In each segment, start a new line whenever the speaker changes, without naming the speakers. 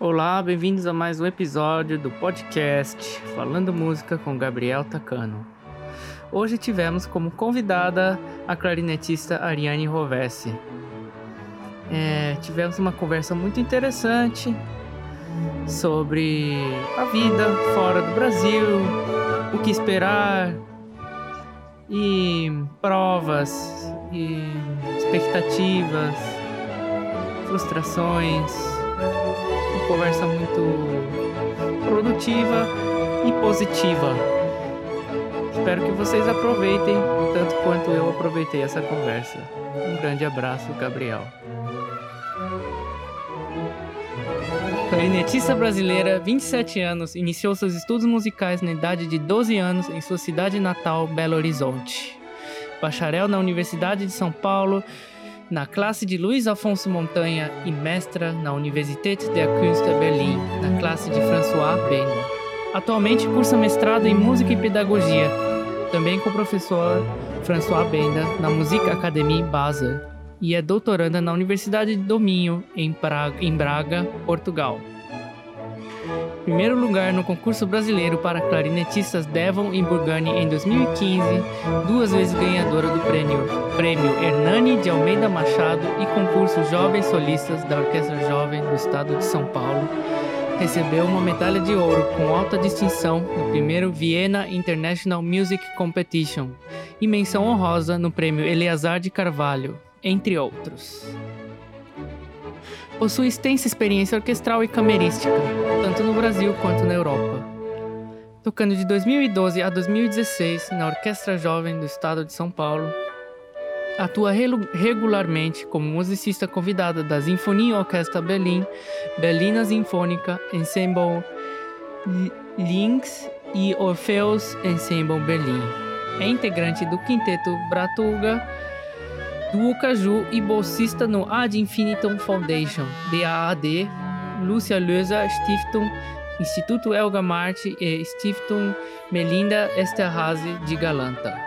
Olá, bem-vindos a mais um episódio do podcast Falando Música com Gabriel Tacano. Hoje tivemos como convidada a clarinetista Ariane Rovessi. É, tivemos uma conversa muito interessante sobre a vida fora do Brasil, o que esperar e provas e expectativas, frustrações. Conversa muito produtiva e positiva. Espero que vocês aproveitem tanto quanto eu aproveitei essa conversa. Um grande abraço, Gabriel. Clarinetista brasileira, 27 anos, iniciou seus estudos musicais na idade de 12 anos em sua cidade natal, Belo Horizonte. Bacharel na Universidade de São Paulo, na classe de Luiz Afonso Montanha e mestra na Universität der Künste Berlin, na classe de François Benda. Atualmente cursa mestrado em Música e Pedagogia, também com o professor François Benda na Musikakademie Basel e é doutoranda na Universidade de Dominho, em Braga, em Braga Portugal. Primeiro lugar no concurso brasileiro para clarinetistas Devon e Burgani em 2015, duas vezes ganhadora do prêmio, prêmio Hernani de Almeida Machado e concurso Jovens Solistas da Orquestra Jovem do Estado de São Paulo, recebeu uma medalha de ouro com alta distinção no primeiro Vienna International Music Competition e menção honrosa no prêmio Eleazar de Carvalho, entre outros. Possui extensa experiência orquestral e camerística, tanto no Brasil quanto na Europa. Tocando de 2012 a 2016 na Orquestra Jovem do Estado de São Paulo, atua regularmente como musicista convidada da Sinfonia Orquestra Berlim, Berlina Sinfônica, Ensemble Links e Orpheus Ensemble Berlim. É integrante do quinteto Bratuga do Caju e bolsista no Ad Infinitum Foundation, DAAD, Lúcia Löser Stiftung, Instituto Elga Marte e Stiftung Melinda Esterhazy de Galanta.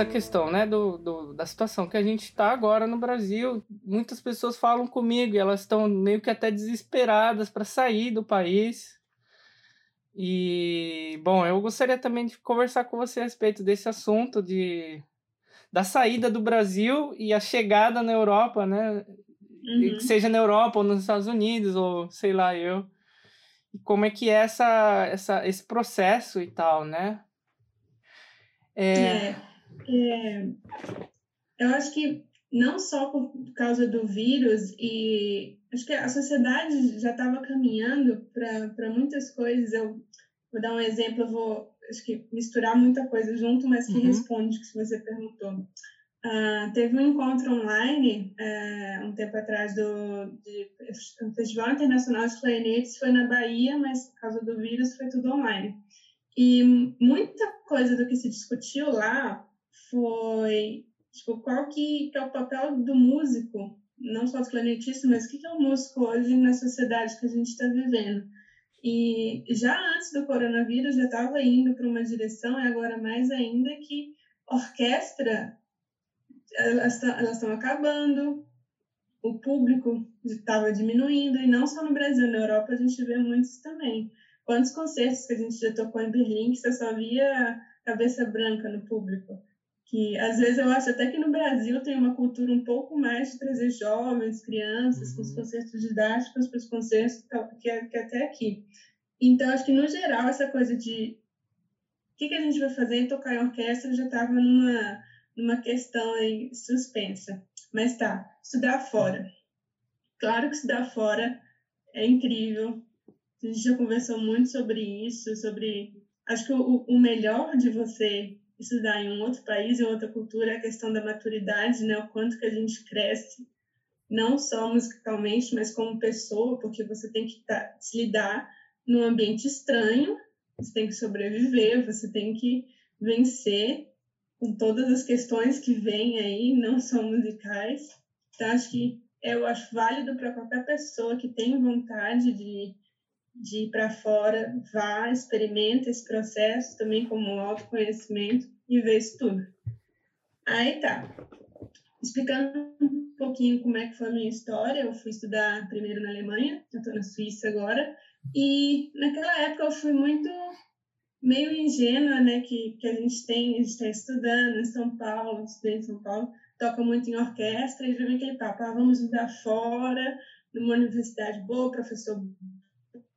Essa questão, né, do, do, da situação que a gente está agora no Brasil. Muitas pessoas falam comigo e elas estão meio que até desesperadas para sair do país. E, bom, eu gostaria também de conversar com você a respeito desse assunto de da saída do Brasil e a chegada na Europa, né? Uhum. Seja na Europa ou nos Estados Unidos, ou sei lá eu. E como é que é essa, essa, esse processo e tal, né?
É... é, é eu acho que não só por causa do vírus, e acho que a sociedade já estava caminhando para muitas coisas. Eu vou dar um exemplo, eu vou acho que misturar muita coisa junto, mas que uhum. responde o que você perguntou. Uh, teve um encontro online uh, um tempo atrás do de, um Festival Internacional de Clarinetes, foi na Bahia, mas por causa do vírus foi tudo online. E muita coisa do que se discutiu lá foi tipo, qual que, é o papel do músico, não só do clarinetista, mas o que, que é o músico hoje na sociedade que a gente está vivendo. E já antes do coronavírus já estava indo para uma direção, e agora mais ainda que orquestra elas estão acabando, o público estava diminuindo, e não só no Brasil, na Europa a gente vê muitos também. Quantos concertos que a gente já tocou em Berlim que você só via cabeça branca no público? Que às vezes eu acho até que no Brasil tem uma cultura um pouco mais de trazer jovens, crianças, com os uhum. concertos didáticos para os concertos que, que até aqui. Então, acho que no geral, essa coisa de o que, que a gente vai fazer em tocar em orquestra já estava numa numa questão aí suspensa. Mas tá, estudar fora. Claro que estudar fora é incrível. A gente já conversou muito sobre isso, sobre... Acho que o, o melhor de você estudar em um outro país, em outra cultura, é a questão da maturidade, né? O quanto que a gente cresce, não só musicalmente, mas como pessoa, porque você tem que tá, se lidar num ambiente estranho, você tem que sobreviver, você tem que vencer com todas as questões que vêm aí, não são musicais. Então, acho que eu acho válido para qualquer pessoa que tem vontade de, de ir para fora, vá, experimenta esse processo também como autoconhecimento e vê isso tudo. Aí tá. Explicando um pouquinho como é que foi a minha história, eu fui estudar primeiro na Alemanha, eu estou na Suíça agora, e naquela época eu fui muito meio ingênua, né, que, que a gente tem, a gente está estudando em São Paulo, estudei em São Paulo, toca muito em orquestra, e vem aquele papo, ah, vamos estudar fora, numa universidade boa, professor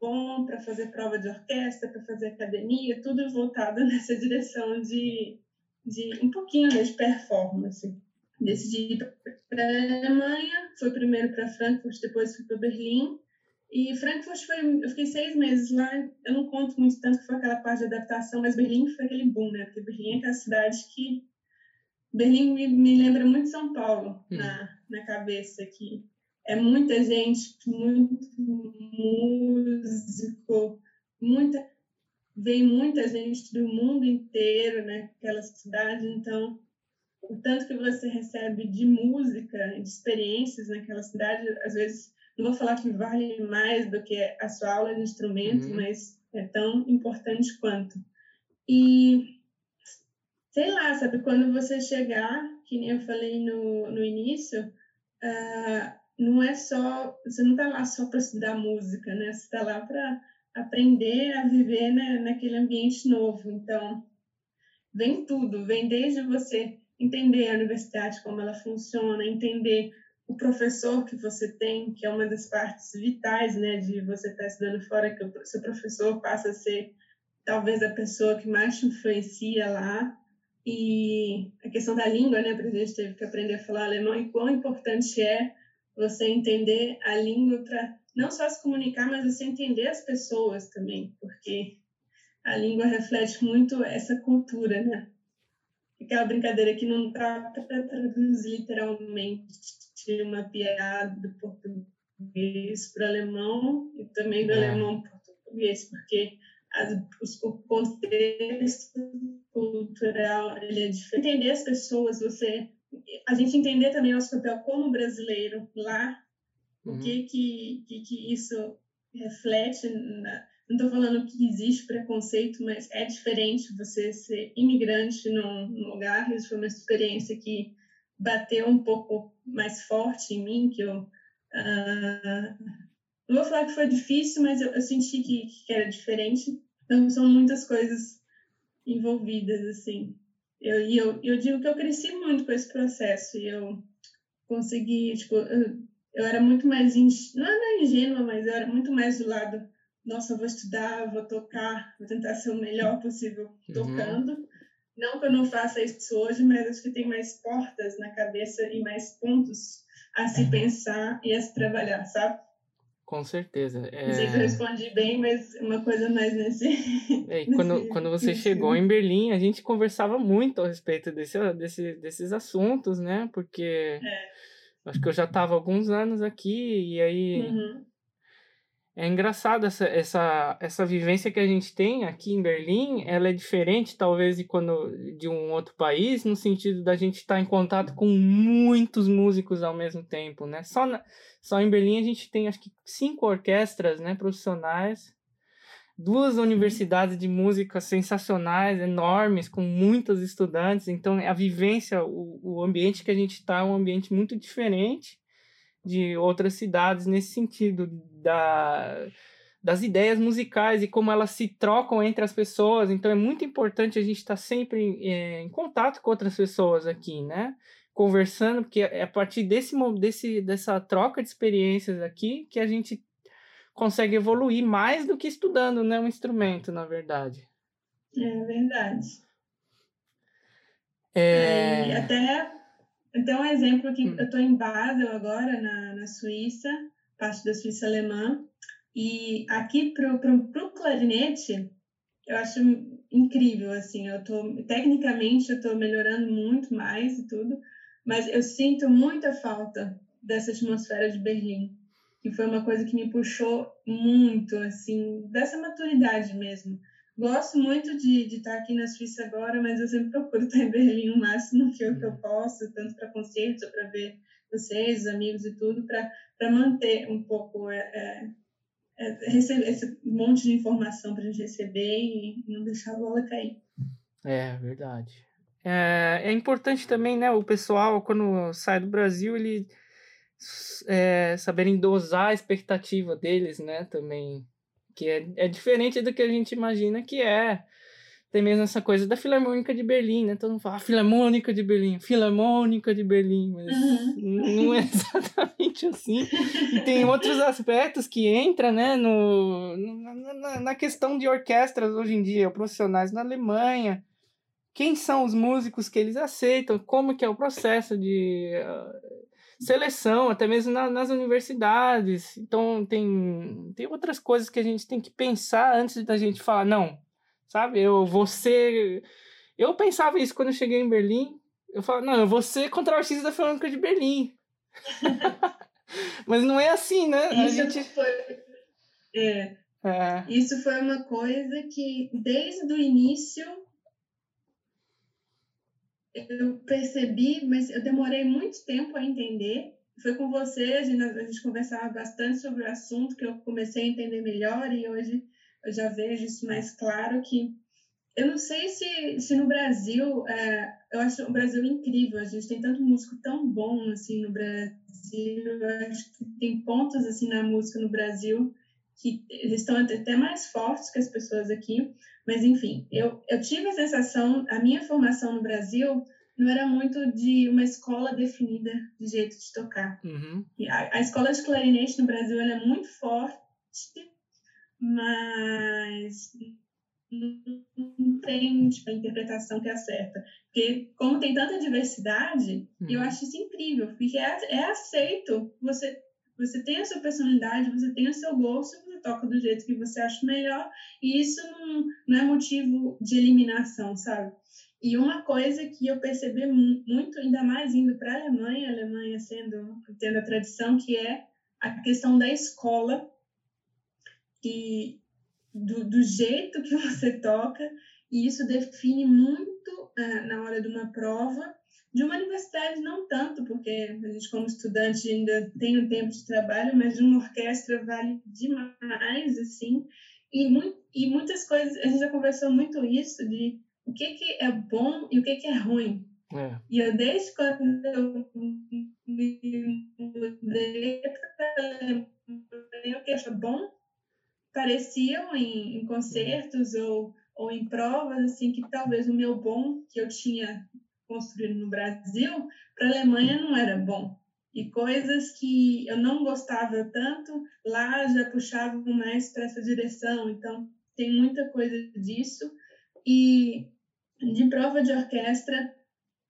bom, para fazer prova de orquestra, para fazer academia, tudo voltado nessa direção de, de um pouquinho né, de performance. Decidi ir para a Alemanha, fui primeiro para Frankfurt, depois fui para Berlim, e Frankfurt foi, eu fiquei seis meses lá, eu não conto muito tanto que foi aquela parte de adaptação, mas Berlim foi aquele boom, né? Porque Berlim é aquela cidade que. Berlim me, me lembra muito São Paulo hum. na, na cabeça, que é muita gente, muito músico, muita. Vem muita gente do mundo inteiro, né? Aquela cidade, então o tanto que você recebe de música, de experiências naquela cidade, às vezes não vou falar que vale mais do que a sua aula de instrumento, uhum. mas é tão importante quanto. E sei lá, sabe, quando você chegar, que nem eu falei no, no início, uh, não é só, você não está lá só para estudar música, né? Você está lá para aprender a viver né, naquele ambiente novo. Então, vem tudo, vem desde você entender a universidade, como ela funciona, entender o professor que você tem, que é uma das partes vitais, né, de você estar estudando fora, que o seu professor passa a ser talvez a pessoa que mais te influencia lá. E a questão da língua, né, a gente teve que aprender a falar alemão e quão importante é você entender a língua para não só se comunicar, mas você entender as pessoas também, porque a língua reflete muito essa cultura, né? Aquela brincadeira que não dá para traduzir literalmente uma piada do português para o alemão e também do é. alemão para o português, porque as, os, o contexto cultural ele é diferente. Entender as pessoas, você, a gente entender também nosso papel como brasileiro lá, uhum. o que, que, que, que isso reflete na, não estou falando que existe preconceito, mas é diferente você ser imigrante num, num lugar. Isso foi uma experiência que bateu um pouco mais forte em mim, que eu uh, não vou falar que foi difícil, mas eu, eu senti que, que, era diferente. Então são muitas coisas envolvidas assim. Eu, e eu, eu digo que eu cresci muito com esse processo e eu consegui, tipo, eu, eu era muito mais, in, não era ingênua, mas eu era muito mais do lado nossa, vou estudar, vou tocar, vou tentar ser o melhor possível uhum. tocando. Uhum. Não que eu não faça isso hoje, mas acho que tem mais portas na cabeça e mais pontos a se pensar e a se trabalhar, sabe?
Com certeza.
É... Não sei se eu respondi bem, mas uma coisa mais nesse.
É, quando, nesse... quando você chegou em Berlim, a gente conversava muito a respeito desse, desse, desses assuntos, né? Porque é. acho que eu já estava alguns anos aqui e aí. Uhum é engraçado essa, essa, essa vivência que a gente tem aqui em Berlim, ela é diferente talvez de quando de um outro país, no sentido da gente estar em contato com muitos músicos ao mesmo tempo, né? Só, na, só em Berlim a gente tem acho que cinco orquestras, né, profissionais, duas universidades de música sensacionais, enormes, com muitos estudantes, então a vivência, o, o ambiente que a gente está é um ambiente muito diferente de outras cidades nesse sentido da, das ideias musicais e como elas se trocam entre as pessoas. Então é muito importante a gente estar sempre é, em contato com outras pessoas aqui, né? Conversando, porque é a partir desse, desse, dessa troca de experiências aqui que a gente consegue evoluir mais do que estudando né, um instrumento, na verdade.
É verdade. É... é até então, um exemplo que hum. eu estou em Basel agora, na, na Suíça, parte da Suíça alemã, e aqui para o clarinete, eu acho incrível, assim, eu tô, tecnicamente eu estou melhorando muito mais e tudo, mas eu sinto muita falta dessa atmosfera de Berlim, que foi uma coisa que me puxou muito, assim, dessa maturidade mesmo. Gosto muito de, de estar aqui na Suíça agora, mas eu sempre procuro estar em Berlim o máximo que eu, que eu uhum. posso, tanto para concertos, para ver vocês, os amigos e tudo, para manter um pouco é, é, é, receber esse monte de informação para a gente receber e não deixar a bola cair.
É, verdade. É, é importante também, né, o pessoal, quando sai do Brasil, ele é, saberem dosar a expectativa deles, né, também que é, é diferente do que a gente imagina que é. Tem mesmo essa coisa da Filarmônica de Berlim, né? Todo mundo fala, ah, Filarmônica de Berlim, Filarmônica de Berlim, mas uhum. não é exatamente assim. E tem outros aspectos que entram, né, no, na, na questão de orquestras hoje em dia, profissionais na Alemanha, quem são os músicos que eles aceitam, como que é o processo de seleção, até mesmo na, nas universidades. Então, tem, tem outras coisas que a gente tem que pensar antes da gente falar, não, sabe? Eu vou ser. Eu pensava isso quando eu cheguei em Berlim. Eu falava, não, eu vou ser contra o artista da Filarmônica de Berlim. Mas não é assim, né?
Isso a gente... foi. É. é. Isso foi uma coisa que, desde o início, eu percebi, mas eu demorei muito tempo a entender. Foi com você, a gente, a gente conversava bastante sobre o assunto, que eu comecei a entender melhor e hoje eu já vejo isso mais claro que eu não sei se, se no Brasil, é, eu acho o Brasil incrível, a gente tem tanto músico tão bom assim no Brasil, eu acho que tem pontos assim na música no Brasil que eles estão até mais fortes que as pessoas aqui, mas enfim, eu, eu tive a sensação, a minha formação no Brasil não era muito de uma escola definida de jeito de tocar. Uhum. A, a, escola de clarinete no Brasil é muito forte, mas não tem tipo, a interpretação que é certa. Porque, como tem tanta diversidade, uhum. eu acho isso incrível, porque é, é aceito você você tem a sua personalidade, você tem o seu gosto, você toca do jeito que você acha melhor, e isso não, não é motivo de eliminação, sabe? E uma coisa que eu percebi muito, ainda mais indo para a Alemanha, a Alemanha sendo, tendo a tradição, que é a questão da escola, e do, do jeito que você toca, e isso define muito uh, na hora de uma prova, de uma universidade, não tanto, porque a gente, como estudante, ainda tem um tempo de trabalho, mas de uma orquestra vale demais, assim. E, e muitas coisas, a gente já conversou muito isso de o que, que é bom e o que, que é ruim. É. E eu, desde quando eu me mudei para o que acho bom, pareciam em, em concertos ou, ou em provas, assim, que talvez o meu bom que eu tinha construído no Brasil, para a Alemanha não era bom. E coisas que eu não gostava tanto, lá já puxavam mais para essa direção. Então, tem muita coisa disso. E de prova de orquestra,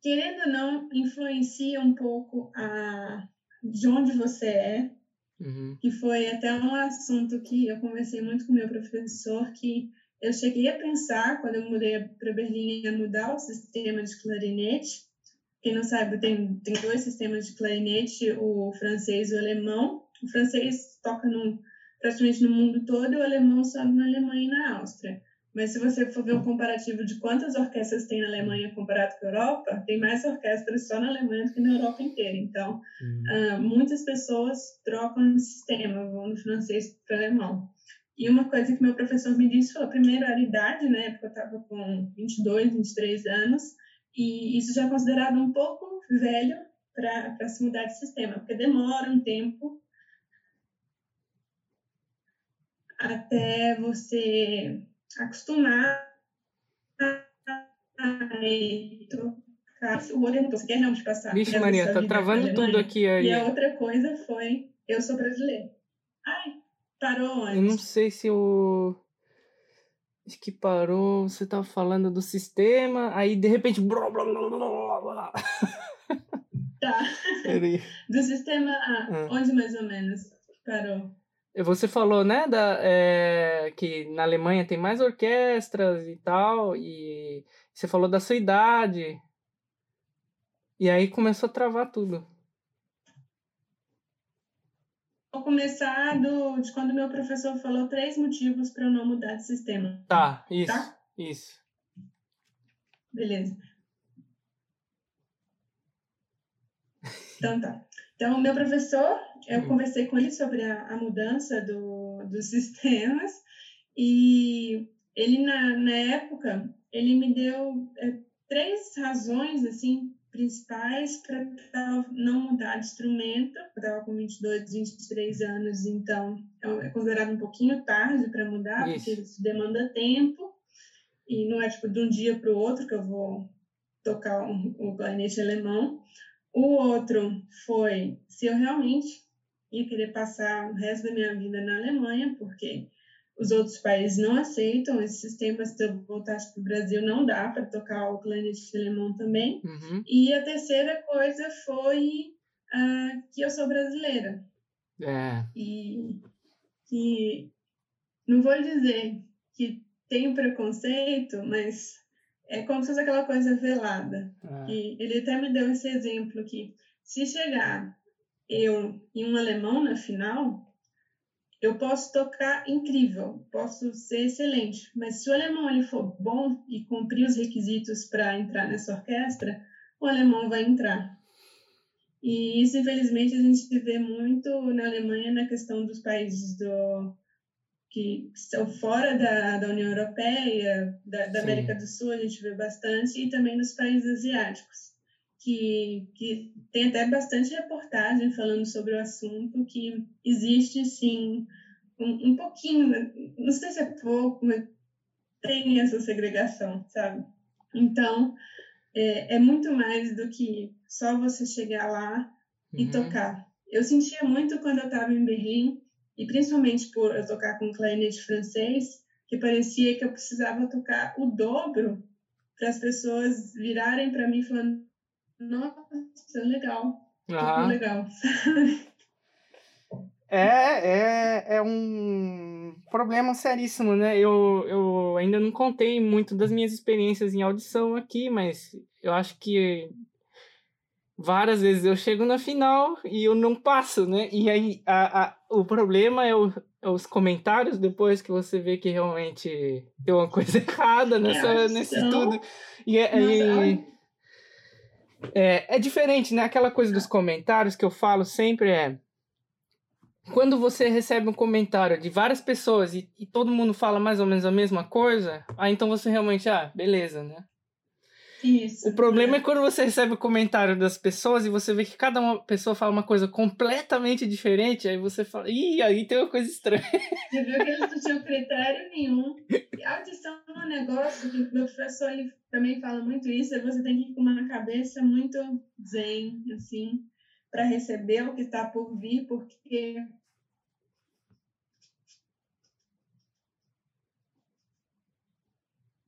querendo ou não, influencia um pouco a de onde você é, uhum. que foi até um assunto que eu conversei muito com meu professor, que eu cheguei a pensar, quando eu mudei para Berlim, a mudar o sistema de clarinete. Quem não sabe, tem, tem dois sistemas de clarinete, o francês e o alemão. O francês toca no, praticamente no mundo todo e o alemão só na Alemanha e na Áustria. Mas se você for ver um comparativo de quantas orquestras tem na Alemanha comparado com a Europa, tem mais orquestras só na Alemanha do que na Europa inteira. Então, uhum. uh, muitas pessoas trocam de sistema, vão do francês para o alemão. E uma coisa que meu professor me disse foi, primeiro, a idade, né? Porque eu estava com 22, 23 anos, e isso já é considerado um pouco velho para se mudar de sistema, porque demora um tempo até você acostumar a tocar o modelo. Você quer realmente passar.
Vixe, Maria, tá travando tudo aqui aí.
E a outra coisa foi: eu sou brasileira. Ai, parou onde?
Eu não sei se o. Acho que parou. Você tava falando do sistema, aí de repente. Blá, blá, blá, blá, blá.
Tá. do sistema A, ah. onde mais ou menos parou?
Você falou, né, da, é, que na Alemanha tem mais orquestras e tal, e você falou da sua idade. E aí começou a travar tudo.
Vou começar do, de quando meu professor falou três motivos para eu não mudar de sistema.
Tá, isso. Tá? Isso.
Beleza. Então tá. Então, meu professor, eu uhum. conversei com ele sobre a, a mudança do, dos sistemas e ele, na, na época, ele me deu é, três razões, assim, principais para não mudar de instrumento. Eu estava com 22, 23 anos, então é considerado um pouquinho tarde para mudar, isso. porque isso demanda tempo e não é tipo de um dia para o outro que eu vou tocar o um, um clarinete alemão. O outro foi se eu realmente ia querer passar o resto da minha vida na Alemanha, porque os outros países não aceitam esse sistema. Se eu voltasse para o Brasil, não dá para tocar o clarinete alemão também. Uhum. E a terceira coisa foi uh, que eu sou brasileira.
É.
E que não vou dizer que tenho preconceito, mas é como se fosse aquela coisa velada. Ah. E ele até me deu esse exemplo que se chegar eu e um alemão na final, eu posso tocar incrível, posso ser excelente, mas se o alemão ele for bom e cumprir os requisitos para entrar nessa orquestra, o alemão vai entrar. E isso, infelizmente, a gente vê muito na Alemanha na questão dos países do, que estão fora da, da União Europeia, da, da América do Sul, a gente vê bastante, e também nos países asiáticos, que, que tem até bastante reportagem falando sobre o assunto, que existe, sim, um, um pouquinho, não sei se é pouco, mas tem essa segregação, sabe? Então, é, é muito mais do que só você chegar lá e uhum. tocar. Eu sentia muito quando eu estava em Berlim, e principalmente por eu tocar com clarinete francês, que parecia que eu precisava tocar o dobro para as pessoas virarem para mim falando: Nossa, legal, uhum. legal.
É, é, é um problema seríssimo, né? Eu, eu ainda não contei muito das minhas experiências em audição aqui, mas eu acho que várias vezes eu chego na final e eu não passo, né? E aí a, a, o problema é, o, é os comentários depois que você vê que realmente tem uma coisa errada nessa, é, nesse estudo. E, é, e é, é diferente, né? Aquela coisa dos comentários que eu falo sempre é quando você recebe um comentário de várias pessoas e, e, todo mundo fala mais ou menos a mesma coisa, aí então você realmente, ah, beleza, né?
Isso.
O problema é. é quando você recebe o comentário das pessoas e você vê que cada uma pessoa fala uma coisa completamente diferente, aí você fala, ih, aí tem uma coisa estranha.
Você viu que eles não tinham critério nenhum. E a audição é um negócio que meu professor ele também fala muito isso, você tem que ir com uma cabeça muito zen, assim, para receber o que está por vir, porque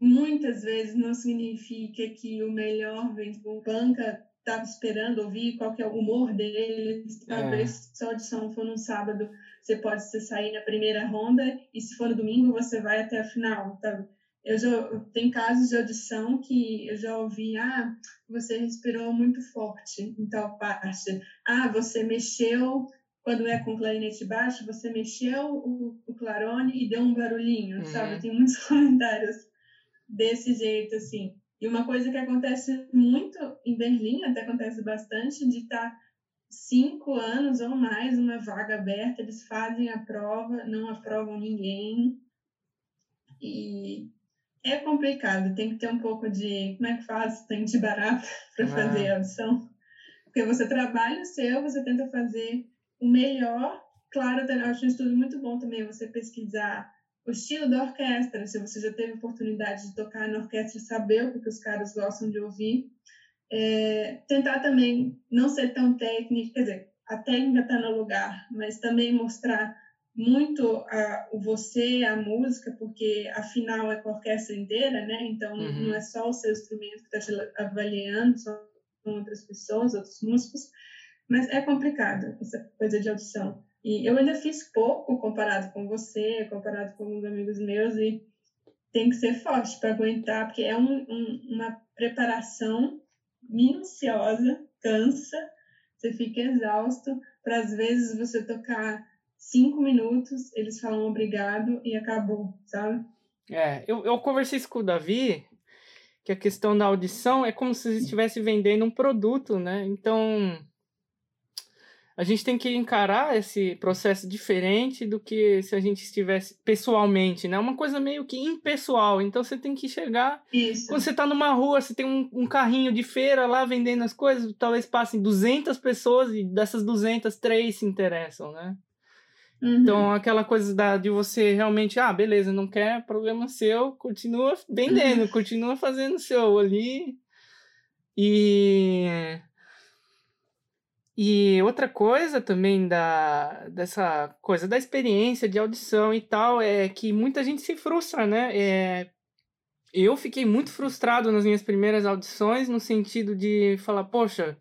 muitas vezes não significa que o melhor vem o banca estava esperando ouvir qual que é o humor deles. Talvez é. se a audição for no sábado, você pode sair na primeira ronda e se for no domingo, você vai até a final. Tá? Eu já tem casos de audição que eu já ouvi, ah, você respirou muito forte em tal parte. Ah, você mexeu quando é com clarinete baixo, você mexeu o, o clarone e deu um barulhinho, uhum. sabe? Tem muitos comentários desse jeito assim. E uma coisa que acontece muito em Berlim, até acontece bastante, de estar tá cinco anos ou mais uma vaga aberta, eles fazem a prova, não aprovam ninguém. E é complicado, tem que ter um pouco de. Como é que faz? Tem de barato para fazer a audição. Porque você trabalha o seu, você tenta fazer o melhor. Claro, eu acho um estudo muito bom também você pesquisar o estilo da orquestra, se você já teve oportunidade de tocar na orquestra, saber o que, os caras gostam de ouvir. É, tentar também não ser tão técnico, quer dizer, a técnica está no lugar, mas também mostrar muito a, o você, a música, porque afinal é com a orquestra inteira, né? Então uhum. não é só o seu instrumento que está te avaliando, são outras pessoas, outros músicos, mas é complicado essa coisa de audição. E eu ainda fiz pouco comparado com você, comparado com os amigos meus, e tem que ser forte para aguentar, porque é um, um, uma preparação minuciosa, cansa, você fica exausto, para às vezes você tocar cinco minutos, eles falam obrigado e acabou, sabe?
É, eu, eu conversei isso com o Davi, que a questão da audição é como se estivesse vendendo um produto, né? Então, a gente tem que encarar esse processo diferente do que se a gente estivesse pessoalmente, né? Uma coisa meio que impessoal. Então você tem que chegar.
Isso.
Quando você está numa rua, você tem um, um, carrinho de feira lá vendendo as coisas, talvez passem 200 pessoas e dessas 200, três se interessam, né? Uhum. Então, aquela coisa da, de você realmente, ah, beleza, não quer, problema seu, continua vendendo, uhum. continua fazendo seu ali. E. E outra coisa também da, dessa coisa da experiência de audição e tal é que muita gente se frustra, né? É, eu fiquei muito frustrado nas minhas primeiras audições, no sentido de falar, poxa,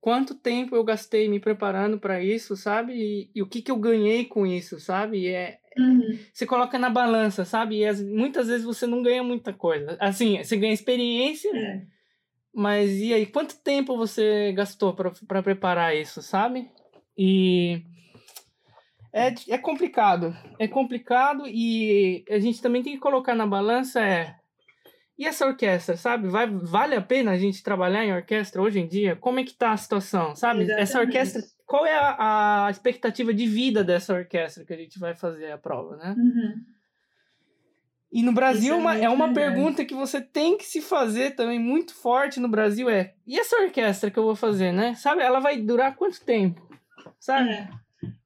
quanto tempo eu gastei me preparando para isso, sabe? E, e, o que, que eu ganhei com isso, sabe? E é, uhum. Você coloca na balança, sabe? E as, muitas vezes você não ganha muita coisa. Assim, você ganha experiência,
é.
Mas e aí? Quanto tempo você gastou para preparar isso, sabe? E. É, é complicado. É complicado e a gente também tem que colocar na balança é e essa orquestra, sabe? Vai, vale a pena a gente trabalhar em orquestra hoje em dia? Como é que tá a situação, sabe? Exatamente. Essa orquestra, qual é a, a, expectativa de vida dessa orquestra que a gente vai fazer a prova, né?
Uhum.
E no Brasil, é, uma, é uma pergunta que você tem que se fazer também muito forte no Brasil é, e essa orquestra que eu vou fazer, né? Sabe, ela vai durar quanto tempo? Sabe?
É.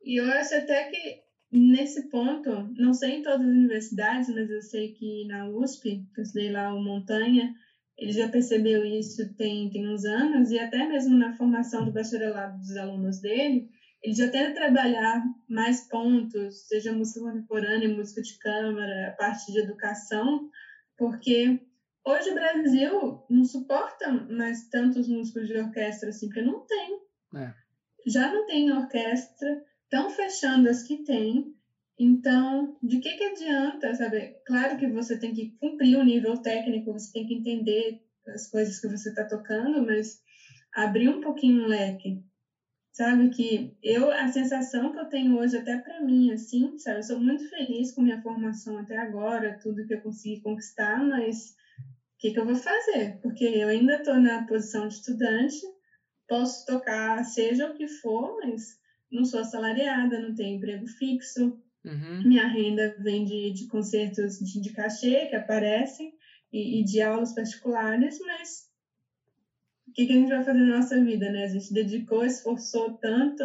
E eu acho até que Nesse ponto, não sei em todas as universidades, mas eu sei que na USP, que eu estudei lá o Montanha, ele já percebeu isso tem, tem uns anos, e até mesmo na formação do bacharelado dos alunos dele, ele já trabalhar mais pontos, seja música contemporânea, música de câmara, a parte de educação, porque hoje o Brasil não suporta mais tantos músicos de orquestra assim, porque não tem.
É.
Já não tem orquestra, estão fechando as que tem. Então, de que, que adianta, sabe? Claro que você tem que cumprir o nível técnico, você tem que entender as coisas que você está tocando, mas abrir um pouquinho o leque. Sabe que eu, a sensação que eu tenho hoje, até para mim, assim, sabe? Eu sou muito feliz com minha formação até agora, tudo que eu consegui conquistar, mas o que, que eu vou fazer? Porque eu ainda estou na posição de estudante, posso tocar seja o que for, mas não sou assalariada, não tenho emprego fixo, uhum. minha renda vem de, de concertos de, de cachê que aparecem e, e de aulas particulares, mas que, que, a gente vai fazer na nossa vida, né? A gente dedicou, esforçou tanto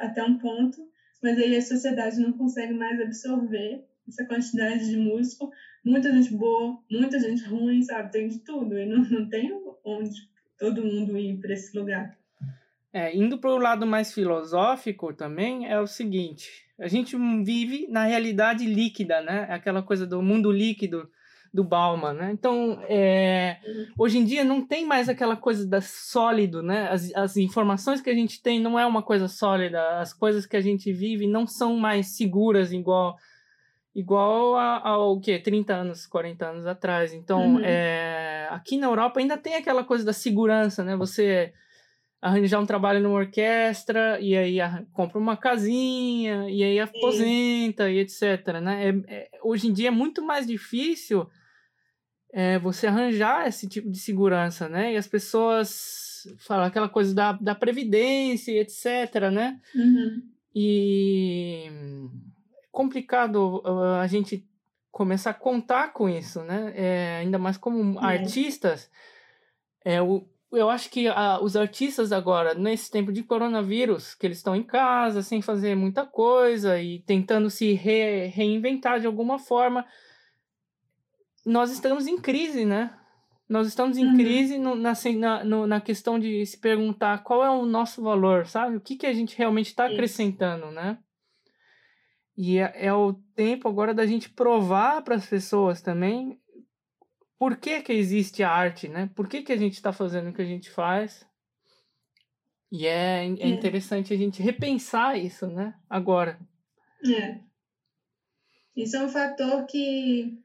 até um ponto, mas aí a sociedade não consegue mais absorver essa quantidade de músico, muita gente boa, muita gente ruim, sabe? Tem de tudo, e não, não tem onde todo mundo ir para esse lugar.
É, indo para o lado mais filosófico também, é o seguinte: a gente vive na realidade líquida, né? Aquela coisa do mundo líquido do Bauman, né? Então, é, hoje em dia não tem mais aquela coisa da sólido, né? As, as informações que a gente tem não é uma coisa sólida, as coisas que a gente vive não são mais seguras igual igual ao que 30 anos, 40 anos atrás. Então, uhum. é, aqui na Europa ainda tem aquela coisa da segurança, né? Você arranjar um trabalho numa orquestra e aí compra uma casinha e aí aposenta Sim. e etc, né? É, é, hoje em dia é muito mais difícil é, você arranjar esse tipo de segurança, né? E as pessoas falam aquela coisa da, da previdência e etc, né? Uhum. E complicado uh, a gente começar a contar com isso, né? É, ainda mais como é. artistas, é, o, eu acho que uh, os artistas agora, nesse tempo de coronavírus, que eles estão em casa, sem fazer muita coisa e tentando se re, reinventar de alguma forma, nós estamos em crise, né? Nós estamos em uhum. crise no, na, na, no, na questão de se perguntar qual é o nosso valor, sabe? O que, que a gente realmente está acrescentando, né? E é, é o tempo agora da gente provar para as pessoas também por que, que existe a arte, né? Por que, que a gente está fazendo o que a gente faz. E é, é, é interessante a gente repensar isso, né? Agora.
É. Isso é um fator que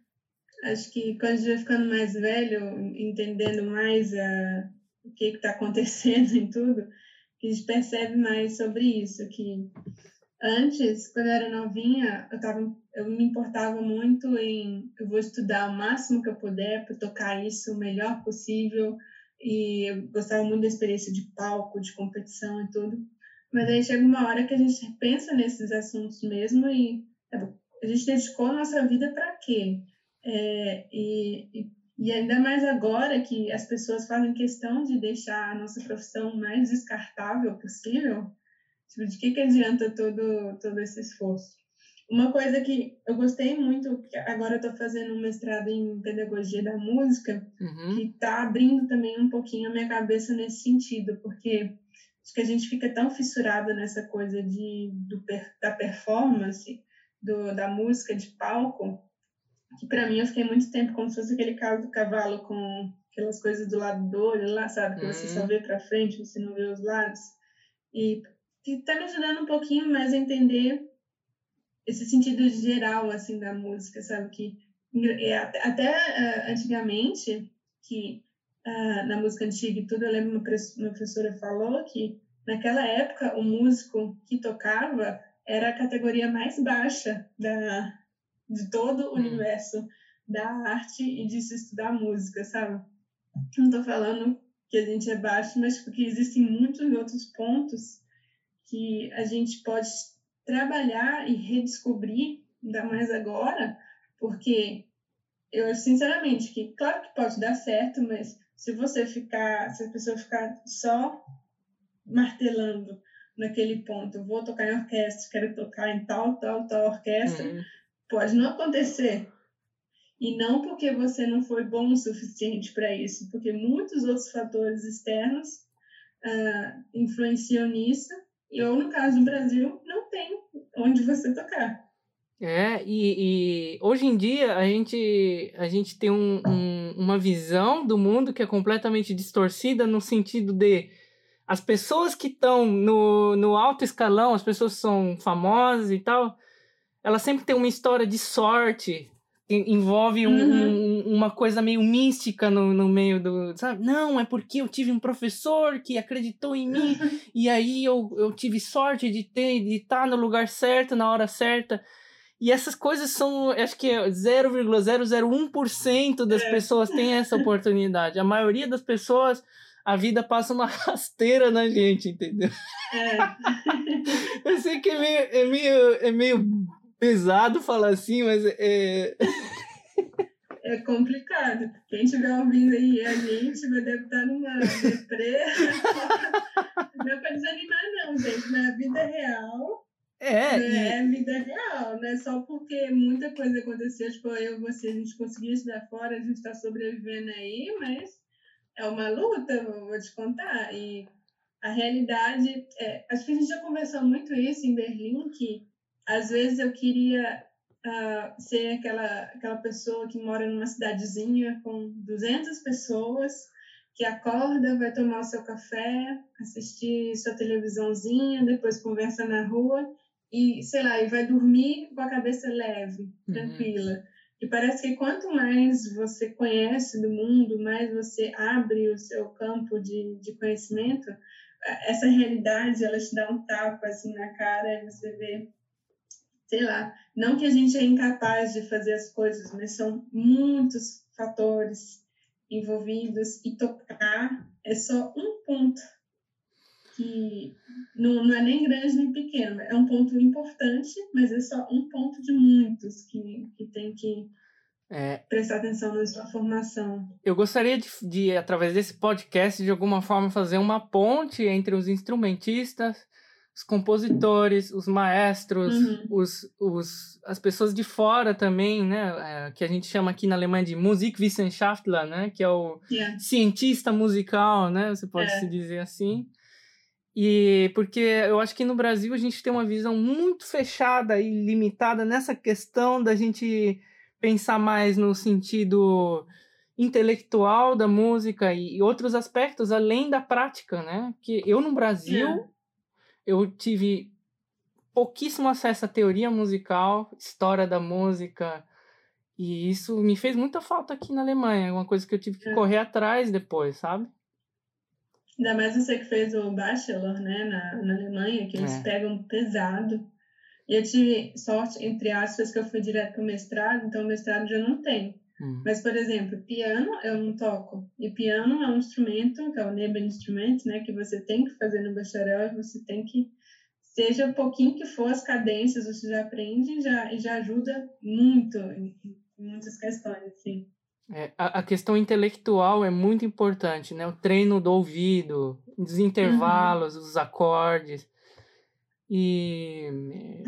acho que quando a gente vai ficando mais velho, entendendo mais a, o que está acontecendo em tudo, que a gente percebe mais sobre isso, que Antes, quando eu era novinha, eu, tava, eu me importava muito em eu vou estudar o máximo que eu puder para tocar isso o melhor possível e eu gostava muito da experiência de palco, de competição e tudo. Mas aí chega uma hora que a gente pensa nesses assuntos mesmo e é, a gente dedicou a nossa vida para quê? É, e, e ainda mais agora que as pessoas fazem questão de deixar a nossa profissão mais descartável possível, Tipo, de que, que adianta todo, todo esse esforço? Uma coisa que eu gostei muito, que agora eu estou fazendo um mestrado em pedagogia da música, uhum. que está abrindo também um pouquinho a minha cabeça nesse sentido, porque acho que a gente fica tão fissurado nessa coisa de, do, da performance, do, da música de palco, que para mim eu fiquei muito tempo como se fosse aquele caso do cavalo com aquelas coisas do lado do olho lá, sabe? Que uhum. você só vê para frente, você não vê os lados. E que está me ajudando um pouquinho mais a entender esse sentido geral assim da música, sabe que é, até uh, antigamente que uh, na música antiga e tudo, eu lembro uma, uma professora falou que naquela época o músico que tocava era a categoria mais baixa da de todo o hum. universo da arte e de se estudar música, sabe? Não estou falando que a gente é baixo, mas porque existem muitos outros pontos que a gente pode trabalhar e redescobrir, ainda mais agora, porque eu sinceramente que, claro que pode dar certo, mas se você ficar, se a pessoa ficar só martelando naquele ponto, vou tocar em orquestra, quero tocar em tal, tal, tal orquestra, uhum. pode não acontecer. E não porque você não foi bom o suficiente para isso, porque muitos outros fatores externos uh, influenciam nisso e ou no caso do Brasil, não tem onde você tocar.
É, e, e hoje em dia a gente, a gente tem um, um, uma visão do mundo que é completamente distorcida no sentido de as pessoas que estão no, no alto escalão, as pessoas que são famosas e tal, elas sempre têm uma história de sorte, envolve um, uhum. um, uma coisa meio mística no, no meio do. Sabe? Não, é porque eu tive um professor que acreditou em mim uhum. e aí eu, eu tive sorte de ter de estar no lugar certo, na hora certa. E essas coisas são, acho que é 0,001% das é. pessoas tem essa oportunidade. A maioria das pessoas a vida passa uma rasteira na gente, entendeu?
É.
Eu sei que é meio, é meio, é meio pesado falar assim, mas é.
É complicado. Quem estiver ouvindo aí a gente vai deve estar numa deprê. não é para desanimar, não, gente. Na vida real.
É,
né? e... é vida real, não é só porque muita coisa aconteceu, tipo, eu você, a gente conseguiu estudar fora, a gente está sobrevivendo aí, mas é uma luta, vou te contar. E a realidade, é, acho que a gente já conversou muito isso em Berlim, que às vezes eu queria uh, ser aquela, aquela pessoa que mora numa cidadezinha com 200 pessoas, que acorda, vai tomar o seu café, assistir sua televisãozinha, depois conversa na rua e, sei lá, e vai dormir com a cabeça leve, uhum. tranquila. Uhum. E parece que quanto mais você conhece do mundo, mais você abre o seu campo de, de conhecimento, essa realidade, ela te dá um tapa assim na cara e você vê, sei lá, não que a gente é incapaz de fazer as coisas, mas são muitos fatores envolvidos e tocar é só um ponto que não, não é nem grande nem pequeno, é um ponto importante, mas é só um ponto de muitos que, que tem que é, prestar atenção na sua formação.
Eu gostaria de, de, através desse podcast, de alguma forma, fazer uma ponte entre os instrumentistas, os compositores, os maestros, uhum. os, os, as pessoas de fora também, né? É, que a gente chama aqui na Alemanha de Musikwissenschaftler, né? Que é o yeah. cientista musical, né? Você pode é. se dizer assim. E porque eu acho que no Brasil a gente tem uma visão muito fechada e limitada nessa questão da gente pensar mais no sentido intelectual da música e, outros aspectos além da prática, né? Que eu no Brasil é. Eu tive pouquíssimo acesso à teoria musical, história da música, e isso me fez muita falta aqui na Alemanha, é uma coisa que eu tive que é. correr atrás depois, sabe?
Ainda mais você que fez o bachelor, né, na, na Alemanha, que eles é. pegam pesado. E eu tive sorte, entre aspas, que eu fui direto para o mestrado, então o mestrado já não tem. Hum. Mas, por exemplo, piano eu não toco. E piano é um instrumento, que é o Nebeninstrument, né, que você tem que fazer no bacharel e você tem que, seja um pouquinho que for as cadências, você já aprende e já, e já ajuda muito em, em muitas questões, assim.
É, a, a, questão intelectual é muito importante, né? O treino do ouvido, os intervalos, uhum. os acordes. E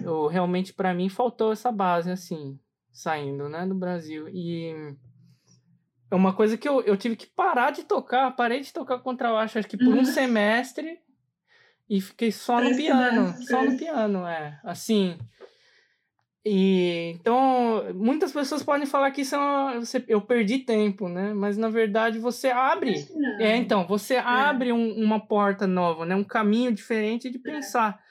eu, realmente, para mim, faltou essa base, assim, saindo, né, do Brasil. E é uma coisa que eu, eu tive que parar de tocar. Parei de tocar contrabaixo, acho que por um uhum. semestre. E fiquei só no piano. Só no piano, é. Assim, e então muitas pessoas podem falar que isso é uma, você, eu perdi tempo, né? Mas na verdade você abre, é então você é. abre um, uma porta nova, né? Um caminho diferente de é. pensar.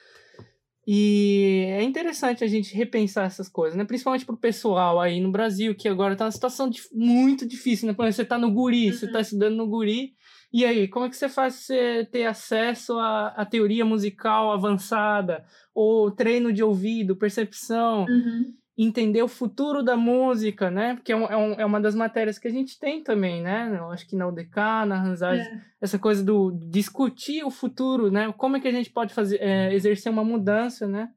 E é interessante a gente repensar essas coisas, né? Principalmente pro pessoal aí no Brasil que agora tá uma situação de, muito difícil, né? Por exemplo, você tá no Guri, uhum. você tá uhum. estudando no Guri e aí, como é que você faz você ter acesso à, à teoria musical avançada, ou treino de ouvido, percepção, uhum. Entender o futuro da música, né? Porque é, um, é, um, é, uma das matérias que a gente tem também, né? Eu acho que na UDK, na Hansard, é. essa coisa do discutir o futuro, né? Como é que a gente pode fazer, é, exercer uma mudança, né?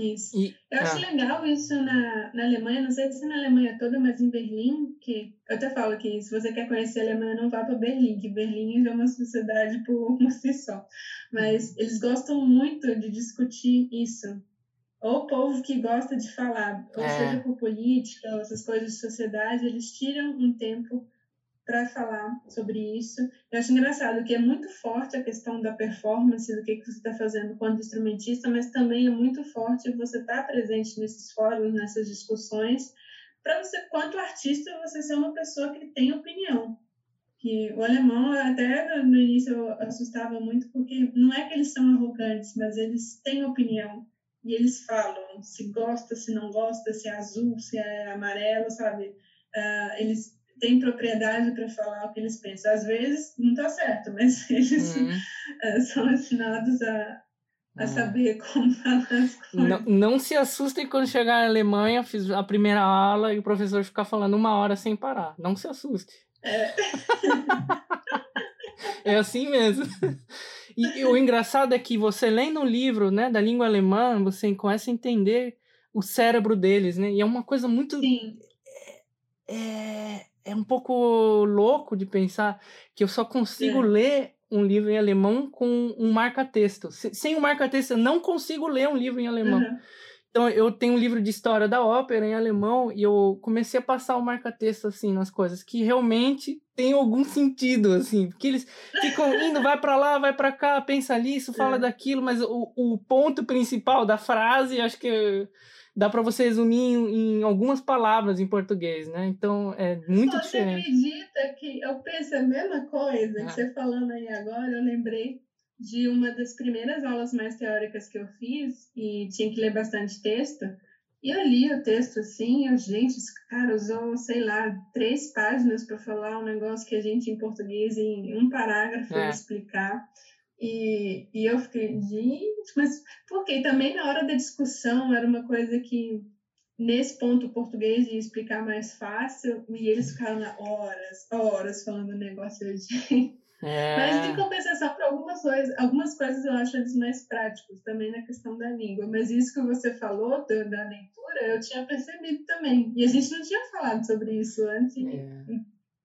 Isso. E, eu acho ah. legal isso na, na Alemanha, não sei se na Alemanha toda, mas em Berlim, que eu até falo que se você quer conhecer a Alemanha, não vá para Berlim, que Berlim é uma sociedade por, por si só. Mas eles gostam muito de discutir isso. Ou o povo que gosta de falar, ou é. seja por política, ou essas coisas de sociedade, eles tiram um tempo para falar sobre isso. Eu acho engraçado que é muito forte a questão da performance, do que, que você está fazendo quando instrumentista, mas também é muito forte você estar tá presente nesses fóruns, nessas discussões, para você, quanto artista, você ser uma pessoa que tem opinião. Que o alemão, até no início, eu assustava muito, porque não é que eles são arrogantes, mas eles têm opinião. E eles falam se gosta, se não gosta, se é azul, se é amarelo, sabe? Uh, eles têm propriedade para falar o que eles pensam. Às vezes não está certo, mas eles uhum. Eh, são ensinados a, a uhum. saber como falar as coisas.
Não, não se assustem quando chegar na Alemanha, fiz a primeira aula e o professor ficar falando uma hora sem parar. Não se assuste. É. é assim mesmo. E, e, o engraçado é que você lendo um livro, né, da língua alemã, você começa a entender o cérebro deles, né? E é uma coisa muito
Sim.
É, é, é um pouco louco de pensar que eu só consigo
É.
ler um livro em alemão com um marca-texto. Se- Sem um marca-texto, eu não consigo ler um livro em alemão.
Aham.
Então, eu tenho um livro de história da ópera em alemão e eu comecei a passar o marca-texto, assim, nas coisas que realmente tem algum sentido, assim, porque eles ficam indo, vai para lá, vai para cá, pensa nisso, fala
É.
daquilo, mas o, o ponto principal da frase, acho que dá para você resumir em, em algumas palavras em português, né? Então, é muito
Você
diferente.
acredita que eu penso a mesma coisa
Ah.
que você falando aí agora? Eu lembrei de uma das primeiras aulas mais teóricas que eu fiz e tinha que ler bastante texto. E eu li o texto assim, eu, gente, esse cara usou, sei lá, três páginas para falar um negócio que a gente em português, em um parágrafo,
É.
explicar. E, e eu fiquei, gente, mas por quê? Também na hora da discussão era uma coisa que nesse ponto o português ia explicar mais fácil e eles ficaram horas, horas falando o negócio mas em
É,
compensação para algumas coisas, algumas coisas eu acho eles mais práticos também na questão da língua. Mas isso que você falou da, da leitura, eu tinha percebido também. E a gente não tinha falado sobre isso antes.
é.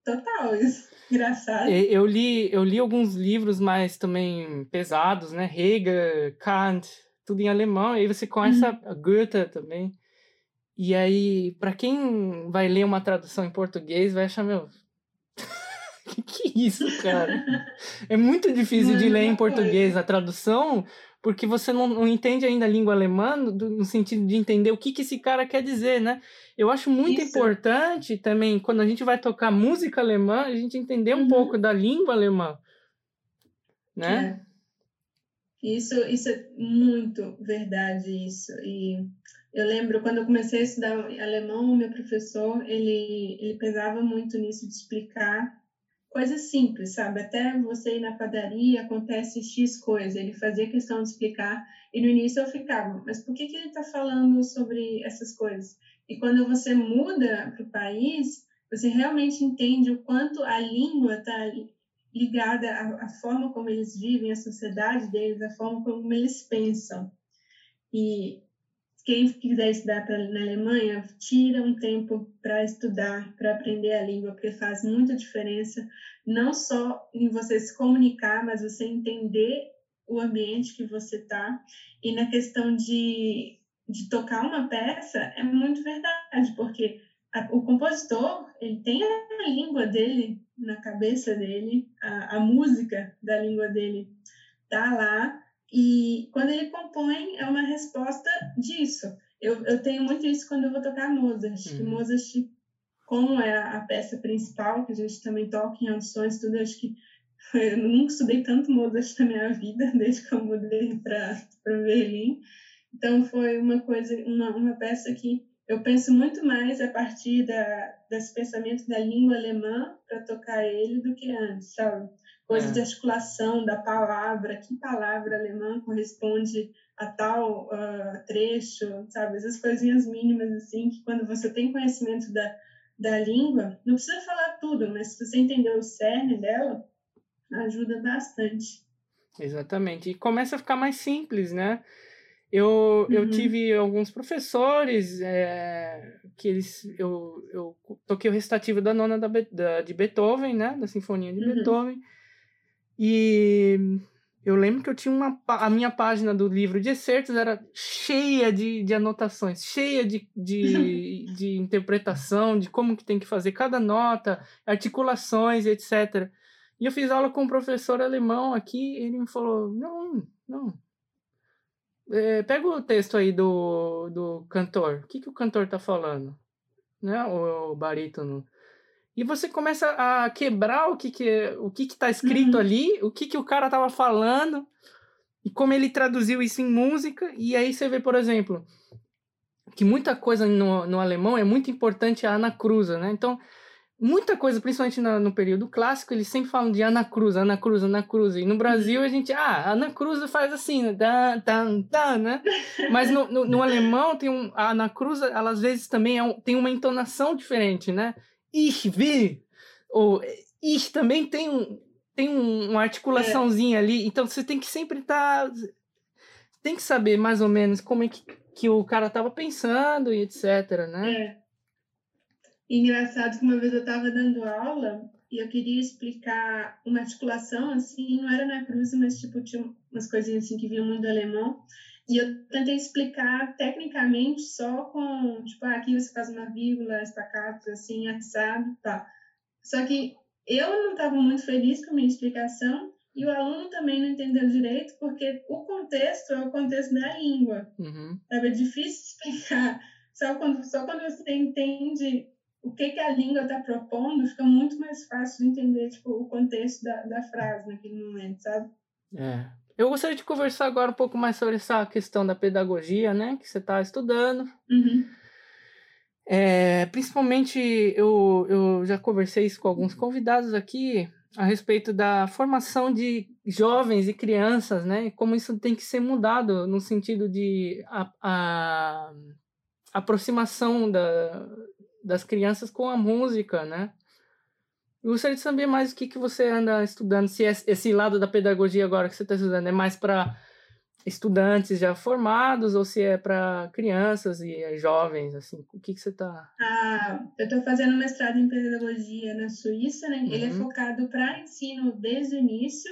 Total, isso. Engraçado.
Eu li, eu li alguns livros mais também pesados, né? Hegel, Kant, tudo em alemão. E aí você conhece a a Goethe também. E aí, para quem vai ler uma tradução em português, vai achar, meu, que que é isso, cara? É muito difícil
Não
de ler em português a tradução, porque você não, não entende ainda a língua alemã no, no sentido de entender o que, que esse cara quer dizer, né? Eu acho muito
Isso.
importante também, quando a gente vai tocar música alemã, a gente entender um
Uhum.
pouco da língua alemã, né?
É. Isso, isso é muito verdade, isso. E eu lembro quando eu comecei a estudar alemão, o meu professor, ele, ele pesava muito nisso de explicar coisas simples, sabe? Até você ir na padaria, acontece X coisa. Ele fazia questão de explicar. E no início eu ficava, mas por que, que ele está falando sobre essas coisas? E quando você muda para o país, você realmente entende o quanto a língua está ligada à, à forma como eles vivem, a sociedade deles, a forma como eles pensam. E quem quiser estudar pra, na Alemanha, tira um tempo para estudar, para aprender a língua, porque faz muita diferença, não só em você se comunicar, mas você entender o ambiente que você está. E na questão de, de tocar uma peça, é muito verdade, porque a, o compositor, ele tem a língua dele na cabeça dele, a, a música da língua dele tá lá, e quando ele compõe, é uma resposta disso. Eu, eu tenho muito isso quando eu vou tocar Mozart, que
Uhum.
Mozart, como é a, a peça principal, que a gente também toca em audições, tudo, eu acho que eu nunca estudei tanto Mozart na minha vida, desde que eu mudei para Berlim. Então, foi uma coisa, uma, uma peça que eu penso muito mais a partir da, desse pensamento da língua alemã para tocar ele do que antes, sabe? Coisa
É.
de articulação da palavra, que palavra alemã corresponde a tal ah, trecho, sabe? Essas coisinhas mínimas, assim, que quando você tem conhecimento da, da língua, não precisa falar tudo, mas se você entender o cerne dela, ajuda bastante.
Exatamente. E começa a ficar mais simples, né? Eu, eu
Uhum.
tive alguns professores é, que eles. Eu, eu toquei o recitativo da nona da, da- de Beethoven, né? Da Sinfonia de
Uhum.
Beethoven. E eu lembro que eu tinha uma. A minha página do livro de excertos era cheia de, de anotações, cheia de, de, de interpretação, de como que tem que fazer cada nota, articulações, etc. E eu fiz aula com um professor alemão aqui, ele me falou: não, não. É, pega o texto aí do, do cantor. O que, que o cantor tá falando? Né? O, o barítono. E você começa a quebrar o que, que, o que, que tá escrito
Uhum.
ali, o que, que o cara tava falando, e como ele traduziu isso em música. E aí você vê, por exemplo, que muita coisa no, no alemão é muito importante a anacruza, né? Então, muita coisa, principalmente no, no período clássico, eles sempre falam de anacruza, anacruza, anacruza. E no Brasil a gente, ah, anacruza faz assim? Dan, dan, dan, né? Mas no, no, no alemão tem um, a anacruza, ela às vezes também é um- tem uma entonação diferente, né? Ich will, ou ich também tem um, tem um, uma articulaçãozinha é. ali, então você tem que sempre estar. Tá, tem que saber mais ou menos como é que, que o cara tava pensando e etc, né?
É. Engraçado que uma vez eu estava dando aula e eu queria explicar uma articulação, assim, não era na cruz, mas tipo, tinha umas coisinhas assim que vinham muito do alemão. E eu tentei explicar tecnicamente só com, tipo, ah, aqui você faz uma vírgula, estacato, assim, assado, tá. Só que eu não estava muito feliz com a minha explicação e o aluno também não entendeu direito, porque o contexto é o contexto da língua. Uhum. É difícil explicar. Só quando, só quando você entende o que, que a língua está propondo, fica muito mais fácil de entender tipo, o contexto da, da frase naquele momento, sabe?
É. Eu gostaria de conversar agora um pouco mais sobre essa questão da pedagogia, né? Que você está estudando.
Uhum.
É, principalmente, eu, eu já conversei isso com alguns convidados aqui a respeito da formação de jovens e crianças, né? Como isso tem que ser mudado no sentido de a, a aproximação da, das crianças com a música, né? Eu gostaria de saber mais o que, que você anda estudando, se esse lado da pedagogia agora que você está estudando é mais para estudantes já formados ou se é para crianças e jovens, assim, o que, que você está...
Ah, eu estou fazendo mestrado em pedagogia na Suíça, né? Uhum. Ele é uhum. focado para ensino desde o início,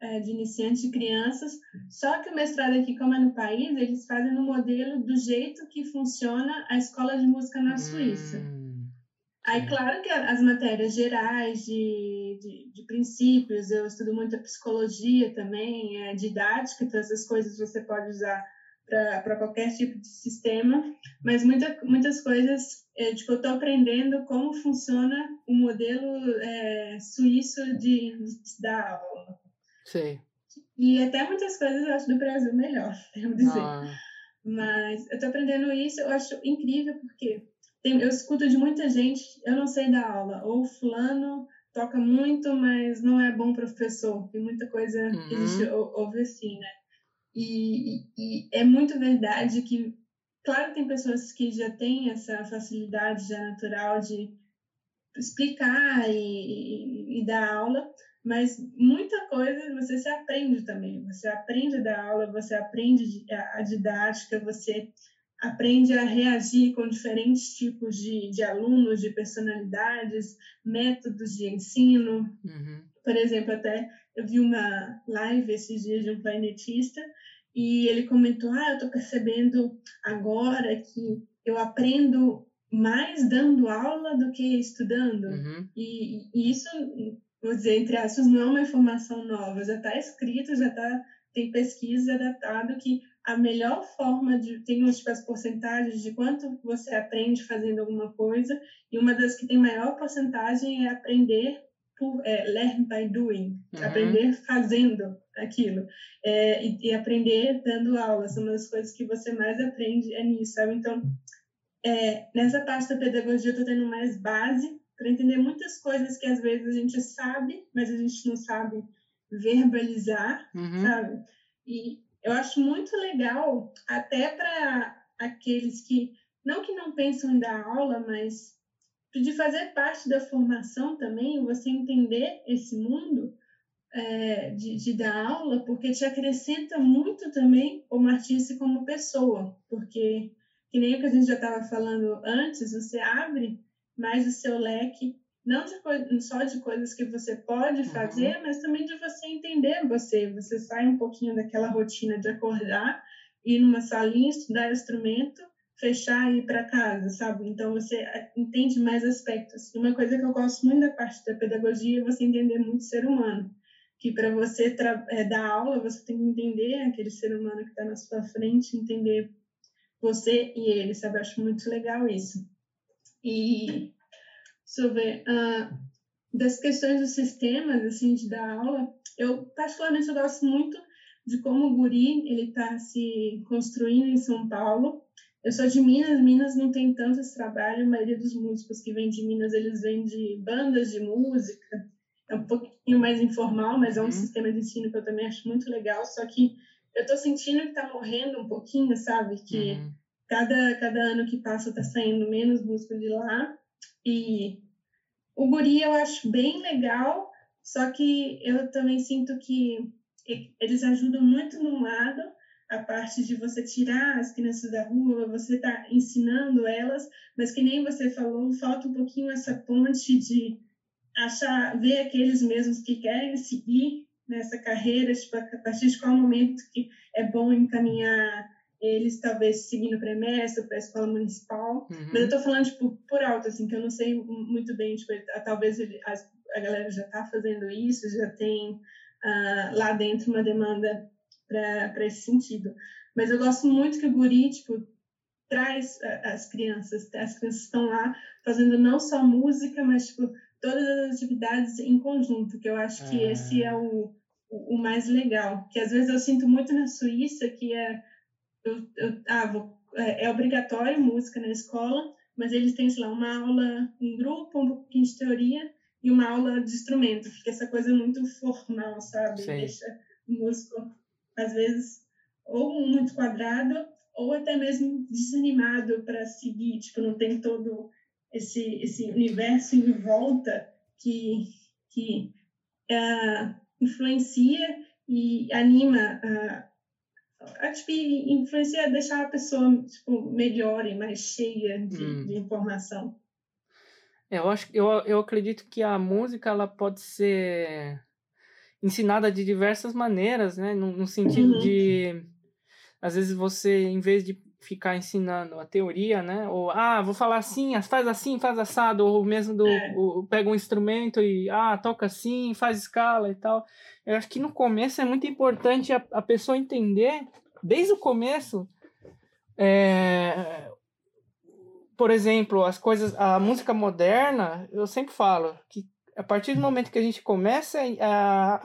é, de iniciantes e crianças, só que o mestrado aqui, como é no país, eles fazem no modelo do jeito que funciona a escola de música na Suíça. Aí, claro que as matérias gerais de, de, de princípios, eu estudo muito a psicologia também, a didática, todas essas coisas você pode usar para qualquer tipo de sistema, mas muita, muitas coisas, é, tipo, eu estou aprendendo como funciona o modelo é, suíço de, de dar aula.
Sim.
E até muitas coisas eu acho do Brasil melhor, devo dizer. Ah. Mas eu estou aprendendo isso, eu acho incrível, porque tem, eu escuto de muita gente, eu não sei dar aula, ou fulano toca muito, mas não é bom professor. Tem muita coisa uhum. que a gente uhum. ouve assim, né? E, e, e, é muito verdade que, claro, tem pessoas que já têm essa facilidade já natural de explicar e, e, dar aula, mas muita coisa você se aprende também. Você aprende a dar aula, você aprende a, a didática, você aprende a reagir com diferentes tipos de, de alunos, de personalidades, métodos de ensino.
Uhum.
Por exemplo, até eu vi uma live esses dias de um planetista e ele comentou: Ah, eu estou percebendo agora que eu aprendo mais dando aula do que estudando.
Uhum.
E, e, isso, vou dizer, entre aspas, não é uma informação nova, já está escrito, já tá, tem pesquisa datado que a melhor forma de tem tipo, as porcentagens de quanto você aprende fazendo alguma coisa e uma das que tem maior porcentagem é aprender por é, learn by doing, uhum. aprender fazendo aquilo é, e, e, aprender dando aula são uma das coisas que você mais aprende é nisso, sabe? Então é, nessa parte da pedagogia eu estou tendo mais base para entender muitas coisas que às vezes a gente sabe, mas a gente não sabe verbalizar,
uhum.
sabe? E eu acho muito legal, até para aqueles que, não que não pensam em dar aula, mas de fazer parte da formação também, você entender esse mundo é, de, de, dar aula, porque te acrescenta muito também o Martins como pessoa, porque, que nem o que a gente já estava falando antes, você abre mais o seu leque não de só de coisas que você pode uhum. fazer, uhum. mas também de você entender você. Você sai um pouquinho daquela rotina de acordar, ir numa salinha, estudar instrumento, fechar e ir para casa, sabe? Então você eh, entende mais aspectos. Uma coisa que eu gosto muito da parte da pedagogia é você entender muito ser humano. Que para você é, dar aula, você tem que entender aquele ser humano que está na sua frente, entender você e ele, sabe? Eu acho muito legal isso. E sobre uh, das questões dos sistemas, assim, de dar aula, eu particularmente eu gosto muito de como o Guri ele está se construindo em São Paulo. Eu sou de Minas, Minas não tem tanto esse trabalho, a maioria dos músicos que vêm de Minas, eles vêm de bandas de música, é um pouquinho mais informal, mas é um uhum. sistema de ensino que eu também acho muito legal, só que eu estou sentindo que está morrendo um pouquinho, sabe? Que uhum. cada, cada ano que passa está saindo menos músicos de lá, e o guri eu acho bem legal, Só que eu também sinto que eles ajudam muito no lado a parte de você tirar as crianças da rua, você está ensinando elas, mas que nem você falou, falta um pouquinho essa ponte de achar, ver aqueles mesmos que querem seguir nessa carreira, tipo, a partir de qual momento que é bom encaminhar eles, talvez seguindo para a para a escola municipal. Uhum. Mas eu estou falando, tipo, por alto, assim, que eu não sei muito bem, tipo, talvez a, galera já está fazendo isso, já tem uh, lá dentro uma demanda para esse sentido. Mas eu gosto muito que o Guri, tipo, traz as crianças, as crianças estão lá fazendo não só música, mas, tipo, todas as atividades em conjunto, que eu acho que esse é o, o, mais legal. Que às vezes eu sinto muito na Suíça, que é, eu, eu, ah, vou, é, é obrigatório música na escola, mas eles têm, sei lá, uma aula em grupo, um pouquinho de teoria e uma aula de instrumento. Fica essa coisa muito formal, sabe? Sim. Deixa o músico, às vezes, ou muito quadrado, ou até mesmo desanimado para seguir. Tipo, não tem todo esse, esse universo em volta que, que uh, influencia e anima uh, acho que influencia deixar a pessoa tipo, melhor e mais cheia de, hum. de informação.
É, eu acho eu, eu acredito que a música ela pode ser ensinada de diversas maneiras, né? No, no sentido uhum. de às vezes você, em vez de ficar ensinando a teoria, né? Ou, ah, vou falar assim, faz assim, faz assado, ou mesmo do, é. pega um instrumento e, ah, toca assim, faz escala e tal. Eu acho que no começo é muito importante a, a pessoa entender, desde o começo, é, por exemplo, as coisas, a música moderna, eu sempre falo que a partir do momento que a gente começa a,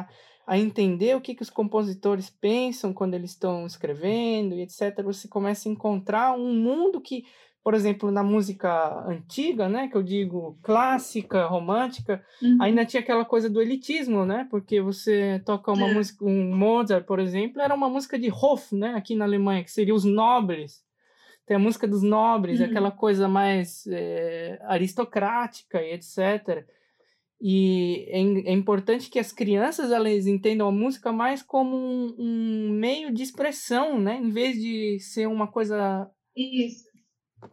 a a entender o que, que os compositores pensam quando eles estão escrevendo e etc. Você começa a encontrar um mundo que, por exemplo, na música antiga, né, que eu digo clássica, romântica, uhum. ainda tinha aquela coisa do elitismo, né? Porque você toca uma é. música, um Mozart, por exemplo, era uma música de Hof, né, aqui na Alemanha, que seria os nobres. Tem a música dos nobres, uhum. aquela coisa mais é, aristocrática e etc. E é, é, importante que as crianças elas entendam a música mais como um, um, meio de expressão, né? Em vez de ser uma coisa.
Isso.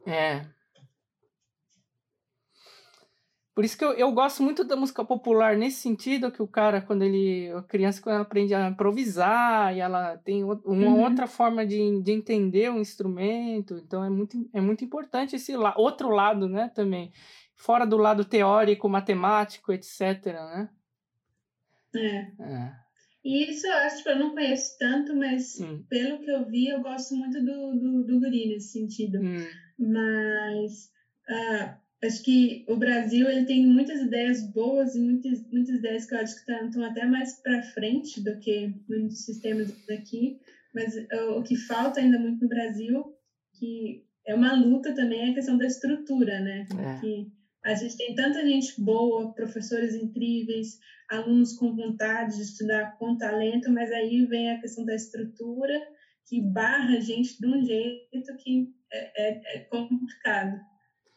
É. Por isso que eu, eu gosto muito da música popular nesse sentido, que o cara, quando ele. A criança, quando ela aprende a improvisar e ela tem uma uhum. outra forma de, de entender o instrumento. Então é muito, é muito importante esse la, outro lado, né, também fora do lado teórico, matemático, etc, né?
É. é. E isso eu acho que eu não conheço tanto, mas hum. pelo que eu vi, eu gosto muito do, do, do guri nesse sentido. Hum. Mas uh, acho que o Brasil ele tem muitas ideias boas e muitas, muitas ideias que eu acho que estão até mais para frente do que muitos sistemas daqui. Mas uh, o que falta ainda muito no Brasil, que é uma luta também, é a questão da estrutura, né? É. Que, a gente tem tanta gente boa, professores incríveis, alunos com vontade de estudar, com talento, mas aí vem a questão da estrutura que barra a gente de um jeito que é, é, é complicado.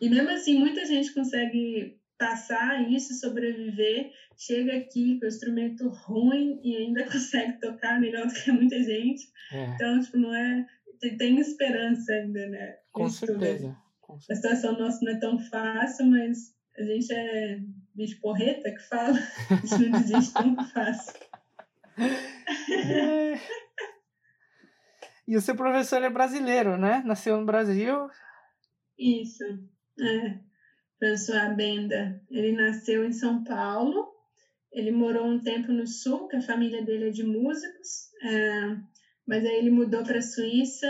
E mesmo assim, muita gente consegue passar isso, sobreviver, chega aqui com o instrumento ruim e ainda consegue tocar melhor do que muita gente. É. Então, tipo, não é. Tem, tem esperança ainda, né?
Com certeza.
A situação nossa não é tão fácil, mas a gente é bicho porreta que fala. A gente não desiste tão fácil.
E o seu professor é brasileiro, né? Nasceu no Brasil.
Isso, é. Professor Abenda. Ele nasceu em São Paulo. Ele morou um tempo no Sul, que a família dele é de músicos. É, mas aí ele mudou para a Suíça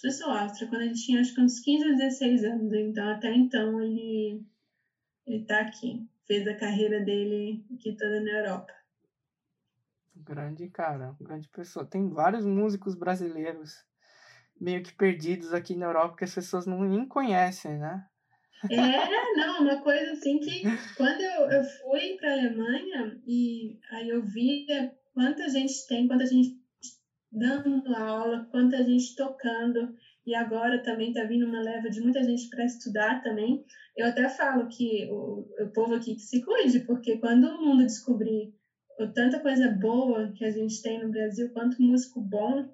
professor Áustria, quando ele tinha acho que uns 15 ou 16 anos. Então, até então, ele está aqui. Fez a carreira dele aqui toda na Europa.
Grande cara, grande pessoa. Tem vários músicos brasileiros meio que perdidos aqui na Europa que as pessoas não nem conhecem, né?
É, não, uma coisa assim que quando eu, eu fui para a Alemanha e aí eu via quanta gente tem, quanta gente dando aula, quanta gente tocando, e agora também está vindo uma leva de muita gente para estudar também. eu até falo que o, o povo aqui que se cuide, porque quando o mundo descobrir o, tanta coisa boa que a gente tem no Brasil, quanto músico bom,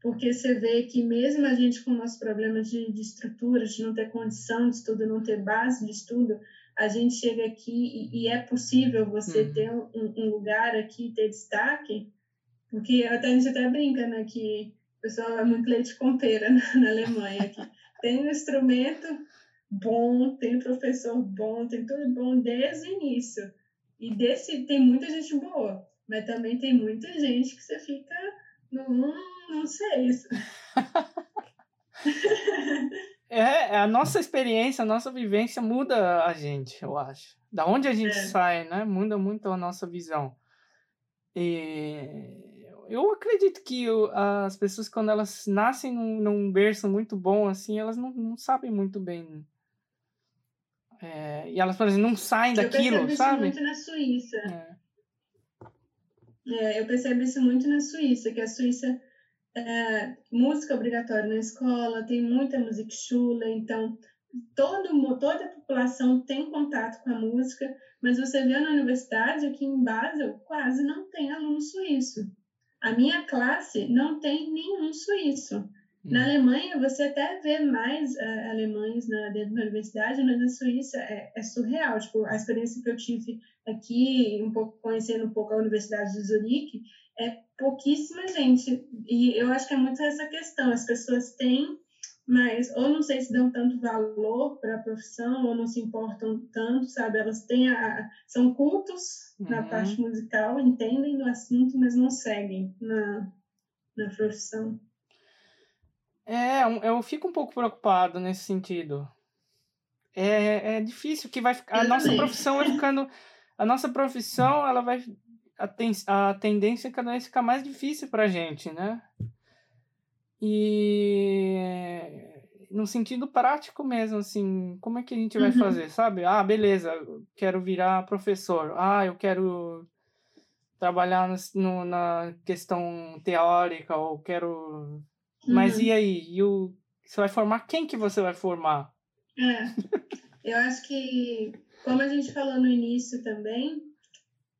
porque você vê que mesmo a gente com nossos problemas de, de estrutura, de não ter condição de estudo, não ter base de estudo, a gente chega aqui e, e é possível você uhum. ter um, um, lugar aqui, ter destaque, porque até, a gente até brinca, né, que o pessoal é muito leite com pera na, na Alemanha, que tem um instrumento bom, tem um professor bom, tem tudo bom desde o início. E desse tem muita gente boa, mas também tem muita gente que você fica, não, não sei isso.
É, é, a nossa experiência, a nossa vivência muda a gente, eu acho. Da onde a gente é. sai, né? Muda muito a nossa visão. E eu acredito que as pessoas, quando elas nascem num, num berço muito bom, assim, elas não, não sabem muito bem. É, e elas, por exemplo, não saem daquilo,
eu
sabe?
Isso muito na Suíça. É. É, eu percebo isso muito na Suíça, que a Suíça é, música obrigatória na escola, tem muita música chula, então todo, toda a população tem contato com a música, mas você vê na universidade, aqui em Basel, quase não tem aluno suíço. A minha classe não tem nenhum suíço. Na hum. Alemanha, você até vê mais uh, alemães na, dentro da universidade, mas na Suíça é, é, surreal. Tipo, a experiência que eu tive aqui, um pouco conhecendo um pouco a Universidade de Zurique, é pouquíssima gente. E eu acho que é muito essa questão. As pessoas têm, mas ou não sei se dão tanto valor para a profissão, ou não se importam tanto, sabe? Elas têm a, são cultos uhum. na parte musical, entendem do assunto, mas não seguem na, na profissão.
É, eu fico um pouco preocupado nesse sentido. É, é difícil que vai ficar. A nossa profissão vai ficando. A nossa profissão, ela vai. A, ten, a tendência é cada vez ficar mais difícil pra gente, né? E. No sentido prático mesmo, assim, como é que a gente vai uhum. fazer, sabe? Ah, beleza, quero virar professor. Ah, eu quero trabalhar no, na questão teórica, ou quero mas uhum. e aí? E o, você vai formar quem que você vai formar?
É, eu acho que, como a gente falou no início também,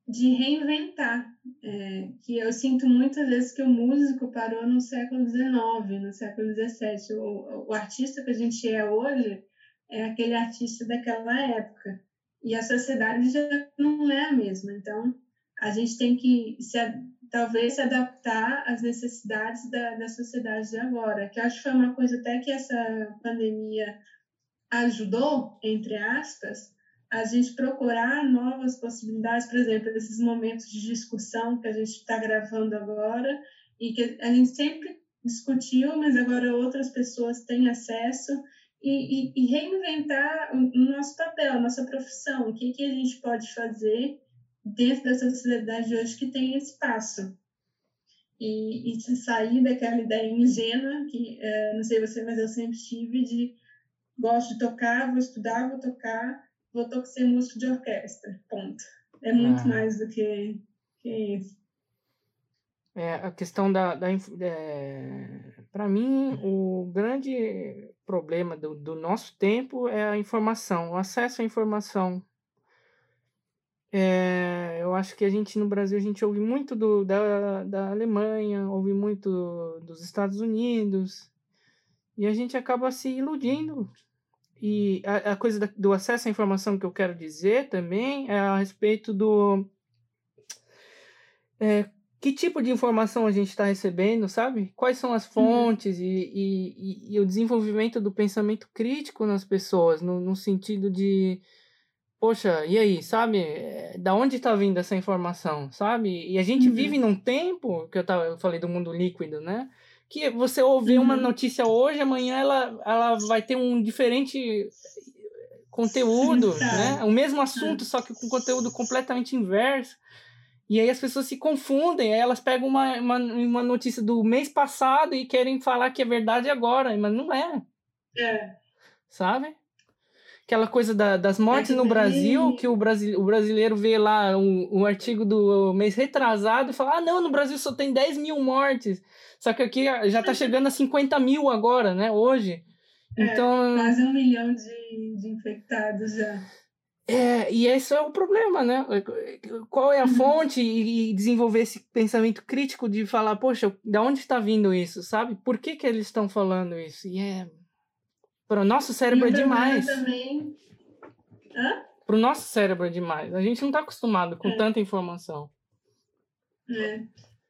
de reinventar. É, que eu sinto muitas vezes que o músico parou no século XIX, no século XVII. O, o artista que a gente é hoje é aquele artista daquela época. E a sociedade já não é a mesma. Então, a gente tem que se, talvez se adaptar às necessidades da, da sociedade de agora, que acho que foi uma coisa até que essa pandemia ajudou, entre aspas, a gente procurar novas possibilidades, por exemplo, esses momentos de discussão que a gente está gravando agora e que a gente sempre discutiu, mas agora outras pessoas têm acesso e, e, e reinventar o, nosso papel, a nossa profissão, o que, que a gente pode fazer dentro dessa sociedade de hoje que tem espaço. E, e sair daquela ideia ingênua, que é, não sei você, mas eu sempre tive, de gosto de tocar, vou estudar, vou tocar, vou tocar ser músico de orquestra, ponto. É muito ah. mais do que, que isso.
É, a questão da. da é, Para mim, o grande problema do, do nosso tempo é a informação, o acesso à informação. É, eu acho que a gente no Brasil a gente ouve muito do, da, da Alemanha, ouve muito dos Estados Unidos, e a gente acaba se iludindo. E a, a coisa da, do acesso à informação que eu quero dizer também é a respeito do. É, que tipo de informação a gente está recebendo, sabe? Quais são as uhum. fontes uhum. e, e, e, o desenvolvimento do pensamento crítico nas pessoas, no, no sentido de poxa, e aí, sabe? Eh, da onde está vindo essa informação, sabe? E a gente uhum. vive num tempo, que eu, tava, eu falei do mundo líquido, né? Que você ouve uhum. uma notícia hoje, amanhã ela, ela vai ter um diferente conteúdo, Sim, né? O mesmo assunto, só que com conteúdo completamente inverso. E aí as pessoas se confundem, aí elas pegam uma, uma, uma notícia do mês passado e querem falar que é verdade agora, mas não é.
É.
Sabe? Aquela coisa da, das mortes no Brasil, que o, Brasi, o brasileiro vê lá um, um artigo do mês retrasado e fala: ah, não, no Brasil só tem 10 mil mortes. Só que aqui já tá chegando a 50 mil agora, né, hoje.
É, então, quase um milhão de, de infectados já.
É, e esse é o problema, né? Qual é a uhum. fonte e desenvolver esse pensamento crítico de falar, poxa, da onde está vindo isso, sabe? Por que, que eles estão falando isso? E é. Para o nosso cérebro é demais.
Também...
Para o nosso cérebro é demais. A gente não está acostumado com é. tanta informação.
É.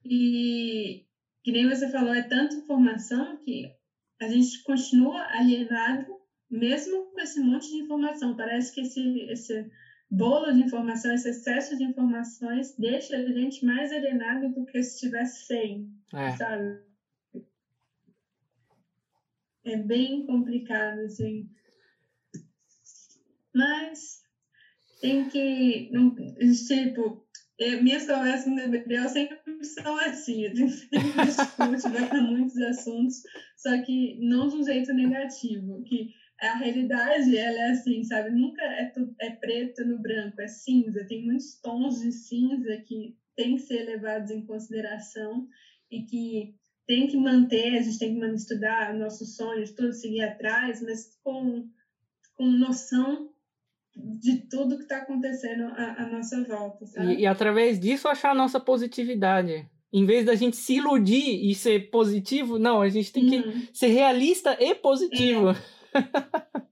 E que nem você falou, é tanta informação que a gente continua alienado mesmo com esse monte de informação. Parece que esse, esse bolo de informação, esse excesso de informações deixa a gente mais alienado do que se tivesse sem, é. sabe? É bem complicado, assim. Mas tem que, tipo, eu, minhas conversas no DBD sempre são assim, a gente discute, vai para muitos assuntos, só que não de um jeito negativo, que a realidade ela é assim, sabe? Nunca é, tudo, é preto no branco, é cinza. Tem muitos tons de cinza que tem que ser levados em consideração e que tem que manter, a gente tem que estudar nossos sonhos, tudo seguir atrás, mas com, com noção de tudo que está acontecendo à, à, nossa volta, sabe?
E, e através disso achar a nossa positividade. Em vez da gente se iludir e ser positivo, não, a gente tem que uhum. ser realista e positivo. É.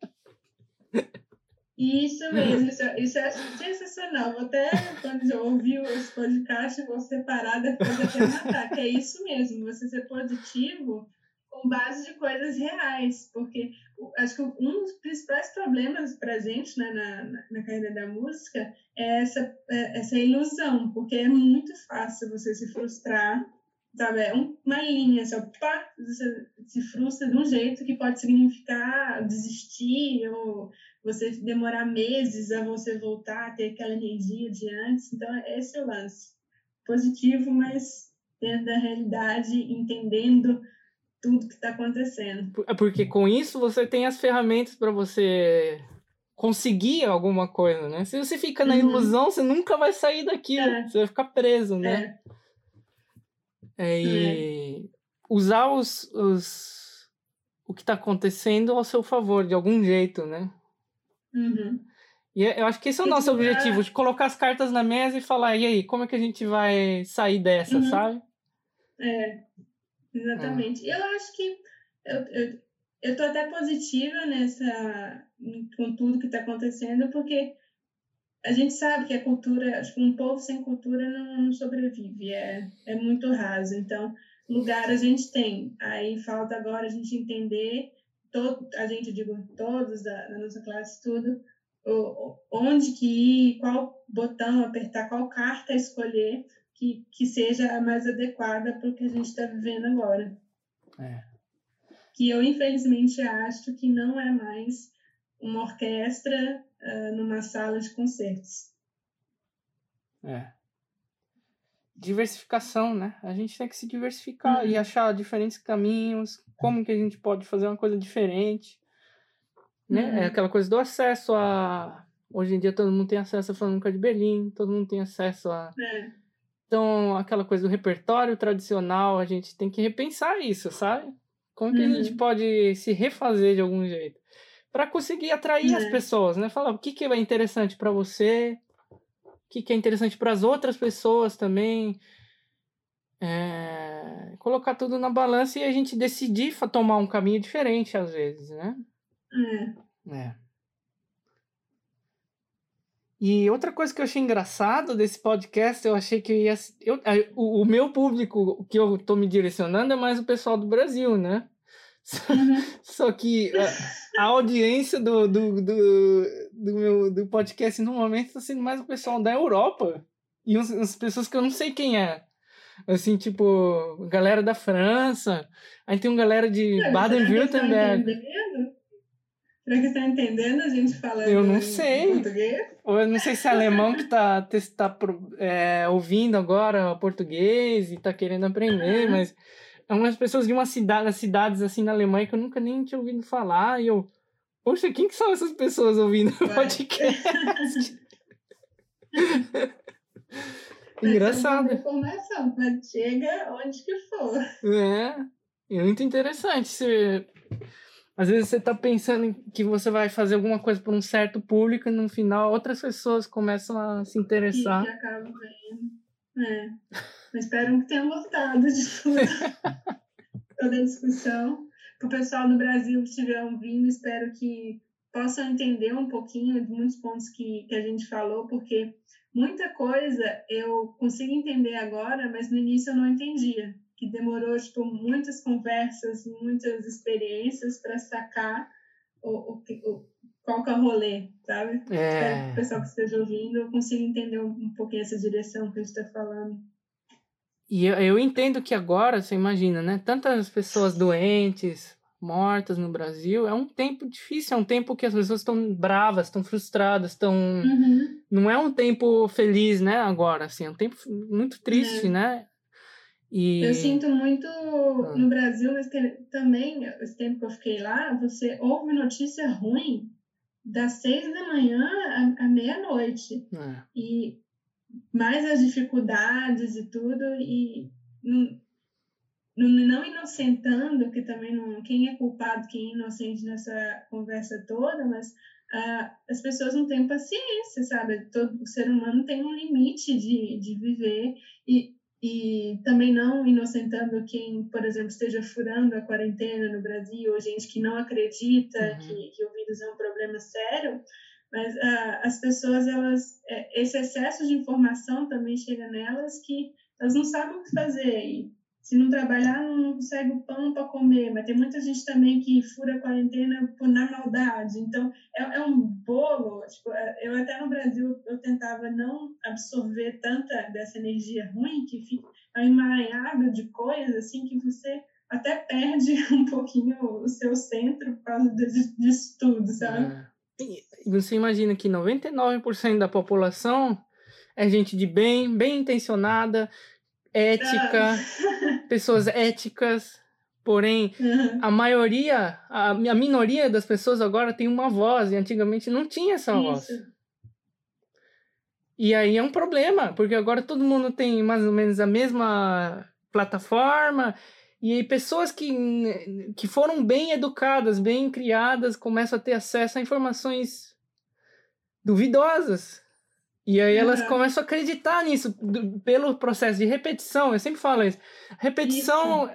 Isso mesmo, isso, isso é sensacional. Vou até, quando eu ouvir esse podcast, vou separar depois até matar, que é isso mesmo, você ser positivo com base de coisas reais, porque acho que um dos principais problemas para a gente né, na, na, na, carreira da música é essa, é essa ilusão, porque é muito fácil você se frustrar sabe? É uma linha, assim, pá, você se frustra de um jeito que pode significar desistir ou você demorar meses a você voltar a ter aquela energia de antes. Então, esse é o lance. Positivo, mas dentro da realidade, entendendo tudo que está acontecendo.
É porque com isso você tem as ferramentas para você conseguir alguma coisa, né? Se você fica na uhum. ilusão, você nunca vai sair daquilo, é. você vai ficar preso, né? É. É, e usar os, os, o que está acontecendo ao seu favor, de algum jeito, né?
Uhum.
E é, eu acho que esse é o nosso é objetivo, de colocar as cartas na mesa e falar, e aí, como é que a gente vai sair dessa, uhum. sabe?
É, exatamente. É. Eu acho que eu, eu, eu tô até positiva nessa, com tudo que está acontecendo, porque a gente sabe que a cultura, acho que um povo sem cultura não, não, sobrevive, é, é muito raso. Então, lugar a gente tem. Aí falta agora a gente entender, todo, a gente, digo, todos da, da nossa classe, tudo, onde que ir, qual botão apertar, qual carta escolher que, que seja a mais adequada para o que a gente está vivendo agora.
É.
Que eu, infelizmente, acho que não é mais uma orquestra uh, numa sala de concertos.
É. Diversificação, né? A gente tem que se diversificar uhum. e achar diferentes caminhos, como que a gente pode fazer uma coisa diferente. Né? Uhum. É aquela coisa do acesso a. Hoje em dia todo mundo tem acesso a Flamengo de Berlim, todo mundo tem acesso a.
É.
Então, aquela coisa do repertório tradicional, a gente tem que repensar isso, sabe? Como que uhum. a gente uhum. pode se refazer de algum jeito? para conseguir atrair é. as pessoas, né? Falar o que, que é interessante para você, que, que é interessante para as outras pessoas também. É... colocar tudo na balança e a gente decidir tomar um caminho diferente às vezes, né?
É.
é. E outra coisa que eu achei engraçado desse podcast, eu achei que ia. Eu, o, o meu público que eu tô me direcionando é mais o pessoal do Brasil, né? Uhum. Só que a, a audiência do, do, do, do, meu do podcast no momento está sendo mais o pessoal da Europa e uns, umas pessoas que eu não sei quem é. Assim, tipo, galera da França, aí tem uma galera de Baden-Württemberg.
Será que está entendendo a gente falando
Eu não sei. português? Ou eu não sei se é alemão que está tá, é, ouvindo agora português e está querendo aprender, mas umas pessoas de uma cidade, cidades assim na Alemanha que eu nunca nem tinha ouvido falar. E eu, poxa, quem que são essas pessoas ouvindo o podcast? Engraçado.
Informação, chega onde que for.
É, é muito interessante. Você... Às vezes você está pensando que você vai fazer alguma coisa para um certo público e no final outras pessoas começam a se interessar.
E acabam vendo. É. Mas espero que tenham gostado de tudo. Toda a discussão. Para o pessoal do Brasil que estiver ouvindo, espero que possam entender um pouquinho de muitos pontos que, que a gente falou, porque muita coisa eu consigo entender agora, mas no início eu não entendia que demorou tipo muitas conversas, muitas experiências para sacar o, o, o, qual que é o rolê, sabe? É... Espero que o pessoal que esteja ouvindo consiga entender um, pouquinho essa direção que a gente está falando.
E eu, eu entendo que agora, você imagina, né? Tantas pessoas doentes, mortas no Brasil, é um tempo difícil, é um tempo que as pessoas estão bravas, estão frustradas, estão... Uhum. Não é um tempo feliz, né, agora, assim, é um tempo muito triste, é. né?
E... Eu sinto muito ah. no Brasil, mas também, esse tempo que eu fiquei lá, você ouve notícia ruim das seis da manhã à, à meia-noite. É. E mais as dificuldades e tudo, e não, não inocentando, que também não, quem é culpado, quem é inocente nessa conversa toda, mas uh, as pessoas não têm paciência, sabe? Todo ser humano tem um limite de, de viver e e também não inocentando quem, por exemplo, esteja furando a quarentena no Brasil, ou gente que não acredita uhum. que, que o vírus é um problema sério, mas uh, as pessoas, elas, é, esse excesso de informação também chega nelas que elas não sabem o que fazer. E se não trabalhar, não consegue o pão para comer. Mas tem muita gente também que fura a quarentena por na maldade. Então, é, é um bolo. Tipo, é, eu até no Brasil, eu tentava não absorver tanta dessa energia ruim, que fica é um emaranhado de coisas, assim, que você até perde um pouquinho o seu centro por causa disso tudo, sabe? É.
Você imagina que 99% da população é gente de bem, bem intencionada, ética, pessoas éticas, porém uhum. a maioria, a, a minoria das pessoas agora tem uma voz e antigamente não tinha essa Isso. voz. E aí é um problema, porque agora todo mundo tem mais ou menos a mesma plataforma e aí pessoas que, que foram bem educadas, bem criadas, começam a ter acesso a informações duvidosas. E aí elas uhum. começam a acreditar nisso do, pelo processo de repetição. Eu sempre falo isso. Repetição isso.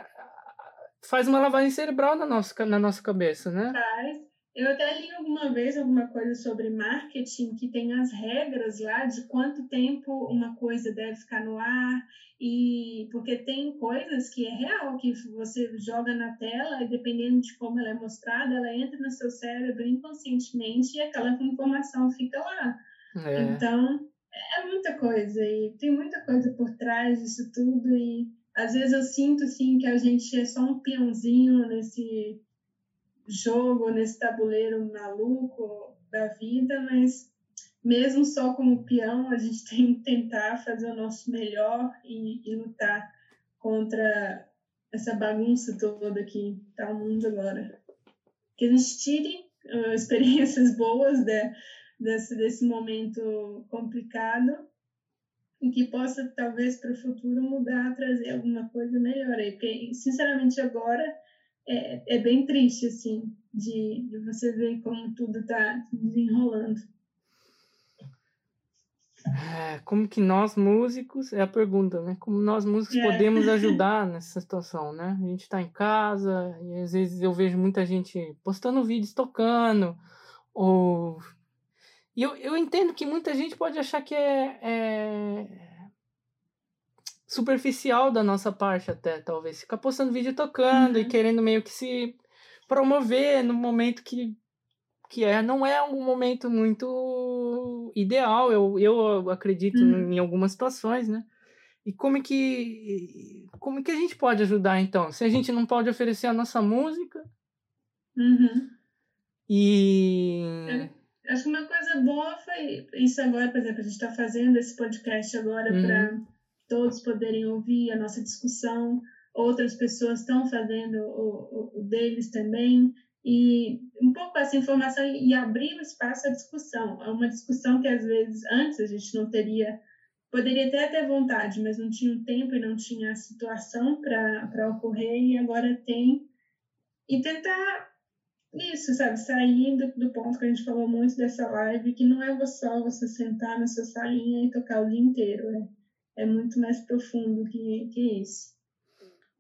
faz uma lavagem cerebral na nossa, na nossa cabeça, né?
Faz. Eu até li alguma vez alguma coisa sobre marketing que tem as regras lá de quanto tempo uma coisa deve ficar no ar e porque tem coisas que é real que você joga na tela e dependendo de como ela é mostrada, ela entra no seu cérebro inconscientemente e aquela informação fica lá. É. Então, é muita coisa e tem muita coisa por trás disso tudo e às vezes eu sinto assim que a gente é só um peãozinho nesse jogo, nesse tabuleiro maluco da vida, mas mesmo só como peão, a gente tem que tentar fazer o nosso melhor e, e lutar contra essa bagunça toda que está o mundo agora. Que a gente tire uh, experiências boas de, desse, desse momento complicado e que possa, talvez, para o futuro mudar, trazer alguma coisa melhor aí. Porque, sinceramente, agora é, é bem triste, assim, de, de você ver como tudo está desenrolando.
É, como que nós músicos, é a pergunta, né? Como nós músicos é. podemos ajudar nessa situação, né? A gente está em casa e às vezes eu vejo muita gente postando vídeos tocando ou e eu, eu entendo que muita gente pode achar que é, é superficial da nossa parte até, talvez. Ficar postando vídeo tocando uhum. e querendo meio que se promover no momento que, que é, não é um momento muito ideal, eu, eu acredito uhum. em algumas situações, né? E como é que como é que a gente pode ajudar então? Se a gente não pode oferecer a nossa música
uhum.
e
é. Acho que uma coisa boa foi isso agora, por exemplo, a gente está fazendo esse podcast agora uhum. para todos poderem ouvir a nossa discussão, outras pessoas estão fazendo o, o, o, deles também, e um pouco essa informação e abrir o espaço à discussão. É uma discussão que às vezes antes a gente não teria, poderia até ter vontade, mas não tinha o tempo e não tinha a situação para ocorrer, e agora tem. E tentar isso, sabe, sair do, do, ponto que a gente falou muito dessa live, que não é só você sentar na sua salinha e tocar o dia inteiro, é, é muito mais profundo que, que isso.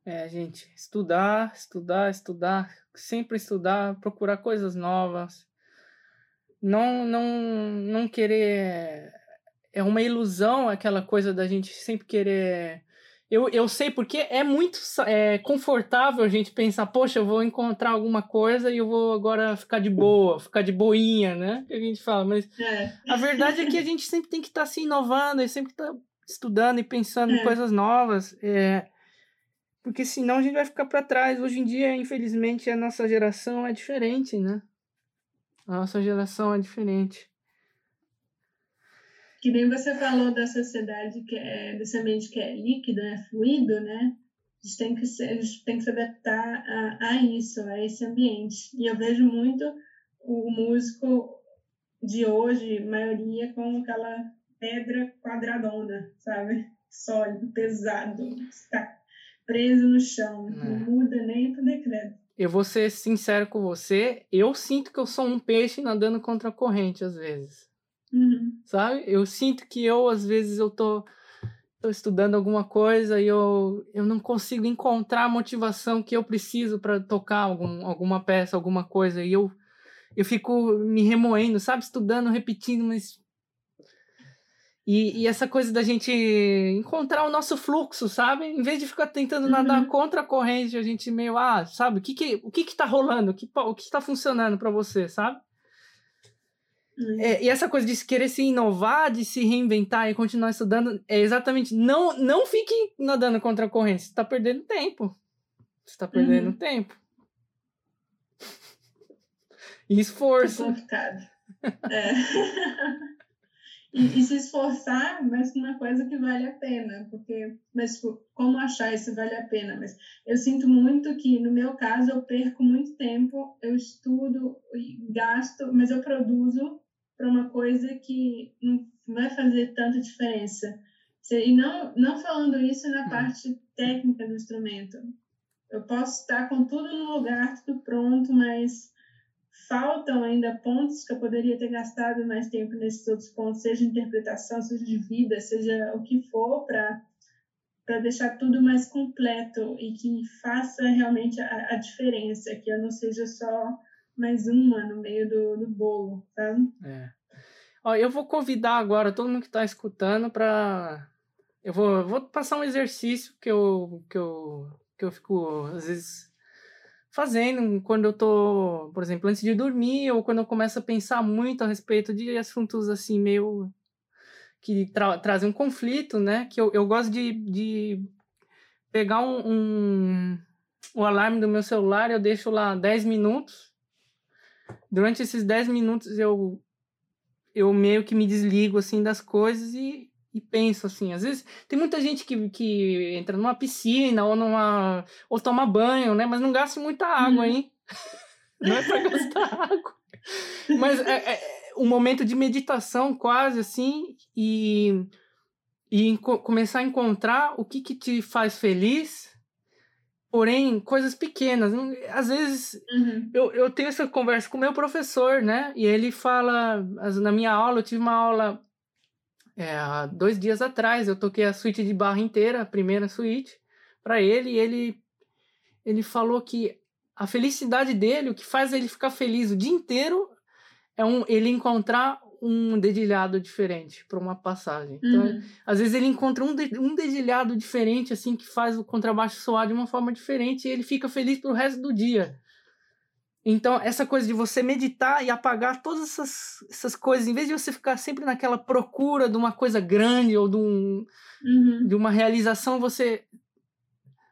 É, gente, estudar, estudar, estudar, sempre estudar, procurar coisas novas, não, não, não querer, é uma ilusão aquela coisa da gente sempre querer eu, eu sei porque é muito é, confortável a gente pensar, poxa, eu vou encontrar alguma coisa e eu vou agora ficar de boa, ficar de boinha, né? Que a gente fala, mas é. a verdade é que a gente sempre tem que estar tá se inovando e sempre estar tá estudando e pensando é. em coisas novas, é, porque senão a gente vai ficar para trás. Hoje em dia, infelizmente, a nossa geração é diferente, né? A nossa geração é diferente.
Que nem você falou da sociedade que é, desse ambiente que é líquido, é fluido, né? A gente tem que, ser, a gente tem que se adaptar a, a isso, a esse ambiente. E eu vejo muito o músico de hoje, maioria, com aquela pedra quadradona, sabe? Sólido, pesado, está preso no chão, não é. muda nem pro decreto.
Eu vou ser sincero com você, eu sinto que eu sou um peixe nadando contra a corrente às vezes.
Uhum.
Sabe? Eu sinto que eu, às vezes, eu tô, tô estudando alguma coisa e eu, eu não consigo encontrar a motivação que eu preciso para tocar algum, alguma peça, alguma coisa. E eu, eu fico me remoendo, sabe? Estudando, repetindo, mas. E, e essa coisa da gente encontrar o nosso fluxo, sabe? Em vez de ficar tentando nadar uhum. contra a corrente, a gente meio, ah, sabe? O que que, o que, que tá rolando? O que, o que tá funcionando para você, sabe? Uhum. É, e essa coisa de querer se inovar, de se reinventar e continuar estudando, é exatamente. Não, não fique nadando contra a corrente. Você está perdendo tempo. Você está perdendo uhum. tempo. E esforço.
É complicado. É. e, e, se esforçar, mas uma coisa que vale a pena, porque, mas tipo, como achar isso vale a pena? Mas eu sinto muito que, no meu caso, eu perco muito tempo, eu estudo, gasto, mas eu produzo para uma coisa que não vai fazer tanta diferença. E não, não falando isso na uhum. parte técnica do instrumento. Eu posso estar com tudo no lugar, tudo pronto, mas faltam ainda pontos que eu poderia ter gastado mais tempo nesses outros pontos, seja interpretação, seja de vida, seja o que for, para para deixar tudo mais completo e que faça realmente a, a diferença, que eu não seja só mais uma no meio do, do bolo, tá?
É. Ó, eu vou convidar agora todo mundo que está escutando para eu vou, vou passar um exercício que eu, que eu, que eu fico, às vezes, fazendo quando eu tô, por exemplo, antes de dormir, ou quando eu começo a pensar muito a respeito de assuntos assim, meio. que tra trazem um conflito, né? Que eu, eu gosto de, de pegar um, um, o alarme do meu celular, eu deixo lá 10 minutos durante esses 10 minutos eu eu meio que me desligo assim das coisas e, e penso assim. Às vezes tem muita gente que, que entra numa piscina ou numa ou toma banho, né? Mas não gasta muita água, uhum. hein? não é para gastar água. Mas é, é, um momento de meditação quase assim e e começar a encontrar o que que te faz feliz Porém, coisas pequenas. Às vezes, uhum. eu, eu tenho essa conversa com o meu professor, né? E ele fala, na minha aula, eu tive uma aula é, há dois dias atrás, eu toquei a suíte de barra inteira, a primeira suíte, para ele, e ele, ele falou que a felicidade dele, o que faz ele ficar feliz o dia inteiro, é um, ele encontrar um dedilhado diferente para uma passagem. Então, uhum. às vezes ele encontra um, de, um dedilhado diferente, assim, que faz o contrabaixo soar de uma forma diferente e ele fica feliz pro resto do dia. Então, essa coisa de você meditar e apagar todas essas, essas coisas, em vez de você ficar sempre naquela procura de uma coisa grande ou de, um, uhum. de uma realização, você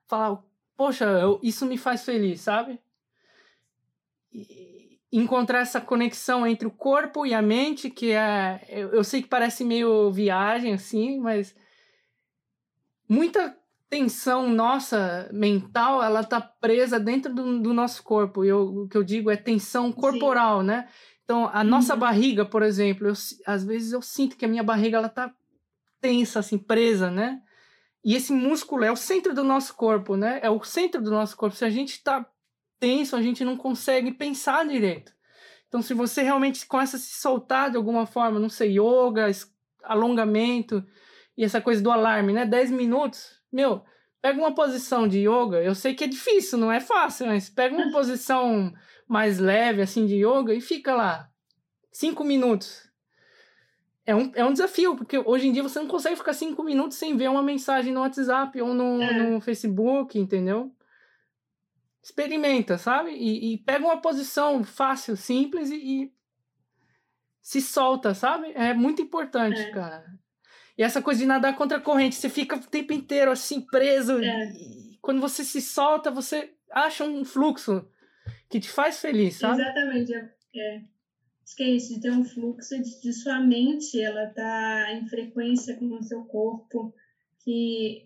falar, poxa, eu, isso me faz feliz, sabe? E, encontrar essa conexão entre o corpo e a mente, que é. Eu, sei que parece meio viagem, assim, mas muita tensão nossa mental ela tá presa dentro do, do nosso corpo e eu, o que eu digo é tensão corporal Sim. né então a uhum. nossa barriga por exemplo eu, às vezes eu sinto que a minha barriga ela tá tensa assim presa né e esse músculo é o centro do nosso corpo né é o centro do nosso corpo se a gente tá tenso, a gente não consegue pensar direito. Então, se você realmente começa a se soltar de alguma forma, não sei, yoga, alongamento e essa coisa do alarme, né? 10 minutos, meu, pega uma posição de yoga. Eu sei que é difícil, não é fácil, mas pega uma posição mais leve, assim, de yoga e fica lá. Cinco minutos. É um, é um desafio, porque hoje em dia você não consegue ficar cinco minutos sem ver uma mensagem no WhatsApp ou no, é. no Facebook, entendeu? Experimenta, sabe? E, e, pega uma posição fácil, simples e, e se solta, sabe? É muito importante, é. cara. E essa coisa de nadar contra a corrente, você fica o tempo inteiro assim, preso. É. E quando você se solta, você acha um fluxo que te faz feliz, sabe?
Exatamente. É. é. Acho que é isso, de ter um fluxo de, de sua mente, ela tá em frequência com o seu corpo, que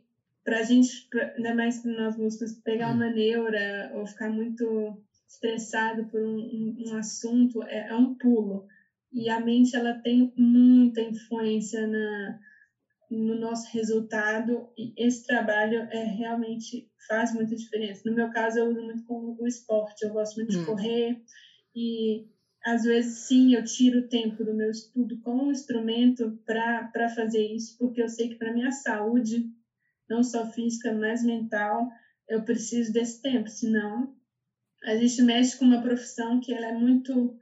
para a gente, pra, ainda mais para nós músicos, pegar uma neura ou ficar muito estressado por um, um, um assunto é, é, um pulo. E a mente ela tem muita influência na, no nosso resultado e esse trabalho é realmente faz muita diferença. No meu caso, eu uso muito com o esporte, eu gosto muito de hum. correr e às vezes sim eu tiro o tempo do meu estudo com o instrumento para fazer isso, porque eu sei que para minha saúde, não só física, mas mental, eu preciso desse tempo, senão a gente mexe com uma profissão que ela é muito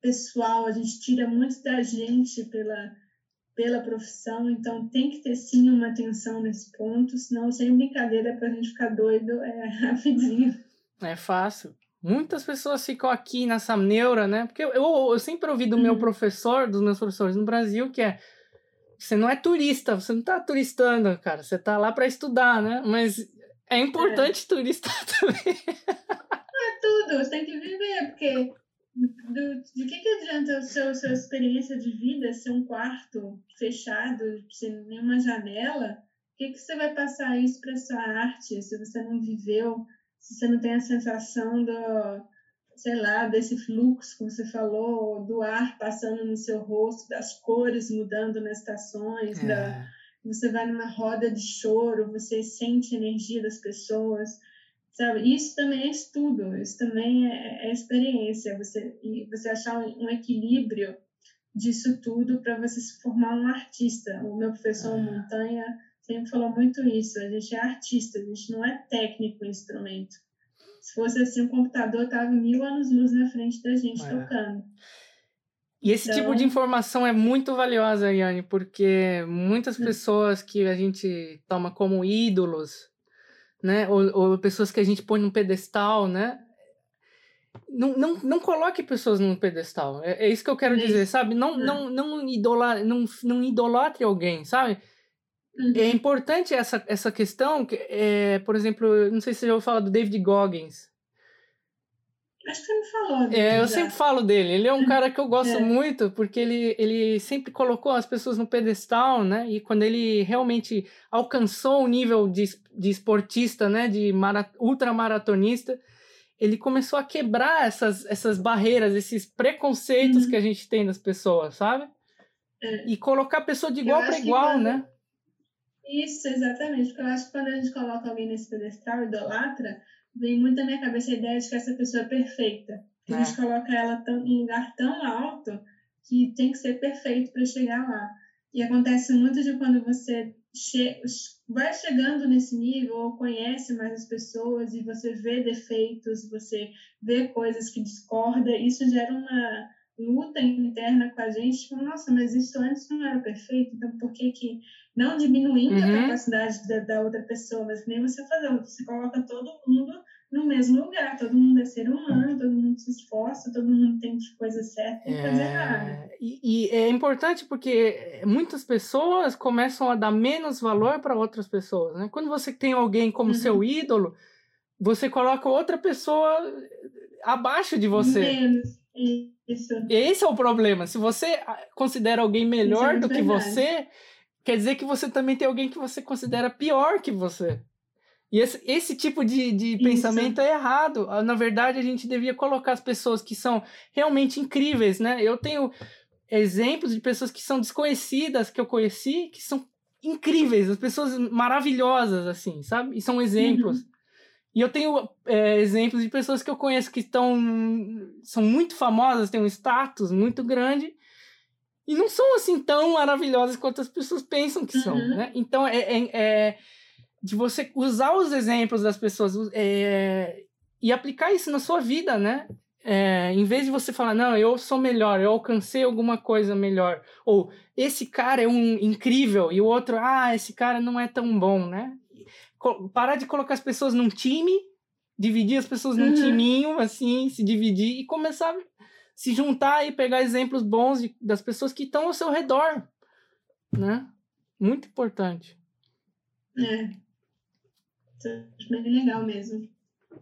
pessoal, a gente tira muito da gente pela pela profissão, então tem que ter sim uma atenção nesse ponto, senão sem brincadeira para a gente ficar doido é rapidinho.
É fácil. Muitas pessoas ficam aqui nessa neura, né? Porque eu, eu, eu sempre ouvi do meu uhum. professor, dos meus professores no Brasil, que é você não é turista, você não tá turistando, cara, você tá lá para estudar, né? Mas é importante é. turistar também.
É tudo, você tem que viver, porque do, de que, que adianta a sua, sua experiência de vida ser um quarto fechado, sem nenhuma janela? O que, que você vai passar isso para sua arte se você não viveu, se você não tem a sensação do, sei lá, desse fluxo que você falou, do ar passando no seu rosto, das cores mudando nas estações, é. da, você vai numa roda de choro, você sente a energia das pessoas sabe? Isso também é estudo, isso também é, é experiência, você, e você achar um, um equilíbrio disso tudo para você se formar um artista. O meu professor ah. Montanha sempre falou muito isso, a gente é artista, a gente não é técnico instrumento. Se fosse assim, o computador estava mil anos-luz na frente da gente é. tocando.
E esse então... tipo de informação é muito valiosa, Yane, porque muitas hum. pessoas que a gente toma como ídolos né? Ou, ou pessoas que a gente põe num pedestal, né? Não, não, não coloque pessoas num pedestal. É, é isso que eu quero dizer, sabe? Não, é. não, não, idola, não, não idolatre alguém, sabe? Uhum. É importante essa, essa questão, que, é, por exemplo, não sei se você já ouviu falar do David Goggins.
Acho que você me falou.
Dele, é, eu já. sempre falo dele. Ele é um cara que eu gosto é. muito, porque ele, ele sempre colocou as pessoas no pedestal, né? E quando ele realmente alcançou o nível de, de esportista, né? De mara, ultramaratonista, ele começou a quebrar essas, essas barreiras, esses preconceitos uhum. que a gente tem das pessoas, sabe? É. E colocar a pessoa de igual para igual, né?
Isso, exatamente. Porque eu acho que quando a gente coloca alguém nesse pedestal, idolatra, vem muito na minha cabeça a ideia de que essa pessoa é perfeita. Que é. a gente é. coloca ela tão, em um lugar tão alto que tem que ser perfeito para chegar lá. E acontece muito de quando você che vai chegando nesse nível ou conhece mais as pessoas e você vê defeitos, você vê coisas que discorda, isso gera uma luta interna com a gente, tipo, nossa, mas isso antes não era perfeito, então por que que, não diminuindo uhum. a capacidade da, da, outra pessoa, mas nem você fazer, você coloca todo mundo no mesmo lugar, todo mundo é ser humano, todo mundo se esforça, todo mundo tem coisa certa e é... coisa errada.
E, e é importante porque muitas pessoas começam a dar menos valor para outras pessoas, né? Quando você tem alguém como uhum. seu ídolo, você coloca outra pessoa abaixo de você.
Menos. Isso.
Esse é o problema. Se você ah, considera alguém melhor é do que você, quer dizer que você também tem alguém que você considera pior que você. E esse, esse tipo de, de pensamento é errado. Ah, na verdade, a gente devia colocar as pessoas que são realmente incríveis, né? Eu tenho exemplos de pessoas que são desconhecidas, que eu conheci, que são incríveis, as pessoas maravilhosas, assim, sabe? E são exemplos. Uhum. E eu tenho é, exemplos de pessoas que eu conheço que estão são muito famosas, têm um status muito grande e não são assim tão maravilhosas quanto as pessoas pensam que são, uhum. né? Então é, é, é, de você usar os exemplos das pessoas é, e aplicar isso na sua vida, né? É, em vez de você falar, não, eu sou melhor, eu alcancei alguma coisa melhor, ou esse cara é um incrível e o outro, ah, esse cara não é tão bom, né? parar de colocar as pessoas num time, dividir as pessoas num uhum. timinho, assim, se dividir e começar a se juntar e pegar exemplos bons de, das pessoas que estão ao seu redor, né? Muito importante.
É. Acho bem legal mesmo.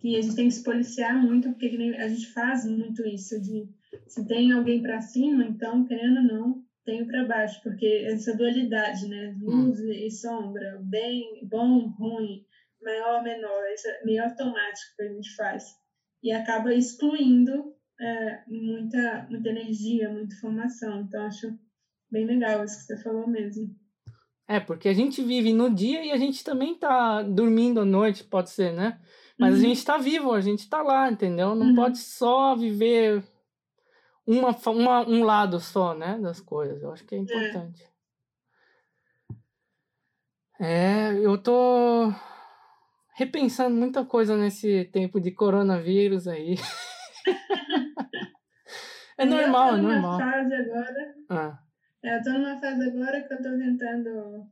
E a gente tem que se policiar muito, porque a gente faz muito isso de se tem alguém para cima, então, querendo ou não, tenho para baixo, porque essa dualidade, né? Luz hum. e sombra, bem, bom, ruim, maior, menor, isso é meio automático que a gente faz. E acaba excluindo é, muita, muita energia, muita informação. Então, acho bem legal isso que você falou mesmo.
É, porque a gente vive no dia e a gente também tá dormindo à noite, pode ser, né? Mas uhum. a gente tá vivo, a gente tá lá, entendeu? Não uhum. pode só viver uma, uma, um lado só, né, das coisas. Eu acho que é, é. importante. É, é eu tô repensando muita coisa nesse tempo de coronavírus aí. é normal, é normal.
Fase agora, ah. É, eu tô numa fase agora que eu tô tentando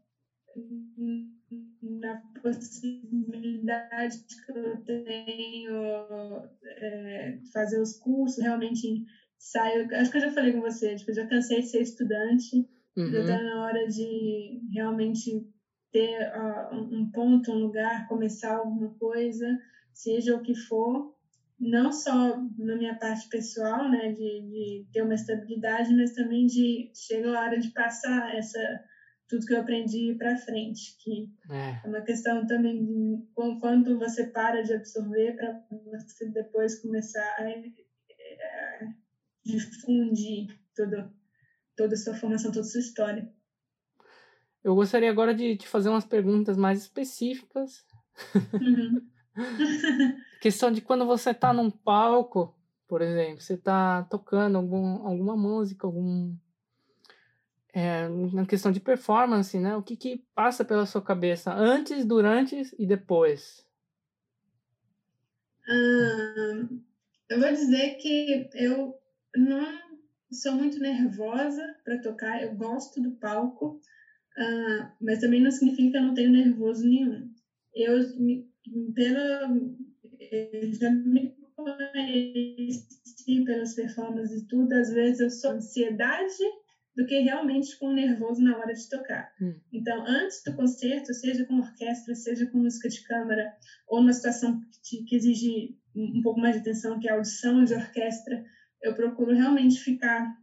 na possibilidade que eu tenho é, fazer os cursos realmente saio. Acho que eu já falei com você, tipo, eu já cansei de ser estudante, uhum. já está na hora de realmente ter uh, um ponto, um lugar, começar alguma coisa, seja o que for, não só na minha parte pessoal, né, de, de ter uma estabilidade, mas também de chega a hora de passar essa tudo que eu aprendi para frente, que é. é. uma questão também de quanto você para de absorver para você depois começar a, a difundir toda, toda a sua formação, toda a sua história.
Eu gostaria agora de te fazer umas perguntas mais específicas. Uhum. Questão de quando você está num palco, por exemplo, você está tocando algum, alguma música, algum. É, na questão de performance, né? O que, que passa pela sua cabeça antes, durante e depois?
Eu vou dizer que eu não sou muito nervosa para tocar, eu gosto do palco, uh, mas também não significa que eu não tenho nervoso nenhum. Eu, pela, eu já me conheci pelas performances e tudo, às vezes eu sou ansiedade do que realmente com nervoso na hora de tocar. Hum. Então, antes do concerto, seja com orquestra, seja com música de câmara, ou uma situação que, que exige um pouco mais de atenção, que é a audição de orquestra, eu procuro realmente ficar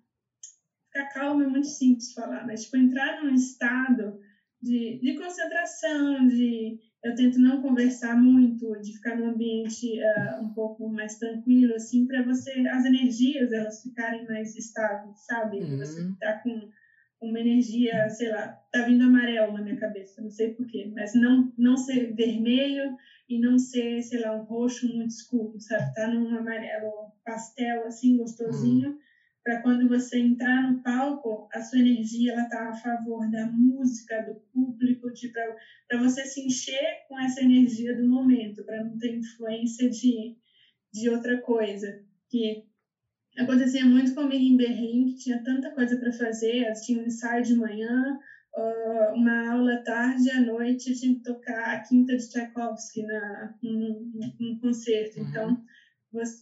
ficar calma é muito simples falar, mas tipo entrar num estado de, de concentração, de eu tento não conversar muito, de ficar num ambiente uh, um pouco mais tranquilo, assim, para você as energias elas ficarem mais estáveis, sabe? Uhum. Você tá com uma energia, sei lá, tá vindo amarelo na minha cabeça, não sei porquê, mas não não ser vermelho e não ser, sei lá, um roxo muito escuro, sabe? Tá num amarelo pastel, assim, gostosinho, hum. Para quando você entrar no palco, a sua energia, ela tá a favor da música, do público, para você se encher com essa energia do momento, para não ter influência de, de outra coisa, que acontecia muito comigo em Berlim, que tinha tanta coisa para fazer, tinha um ensaio de manhã, uma aula à tarde e à noite eu tinha que tocar a quinta de Tchaikovsky na, num, num concerto. Uhum. Então,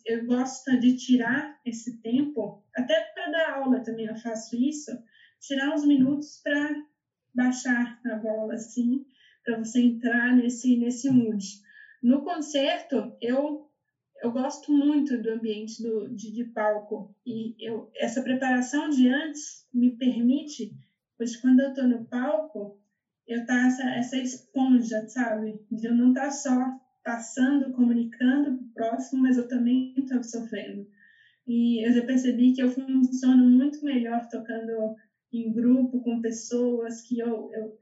eu gosto de tirar esse tempo, até para dar aula também eu faço isso, tirar uns minutos para baixar a bola, assim, para você entrar nesse, nesse mood. No concerto, eu eu gosto muito do ambiente do, de, de palco e eu, essa preparação de antes me permite Pois quando eu estou no palco, eu tá essa, essa esponja, sabe? De eu não estar tá só passando, comunicando para o próximo, mas eu também estou absorvendo. E eu já percebi que eu funciono muito melhor tocando em grupo, com pessoas que eu, eu,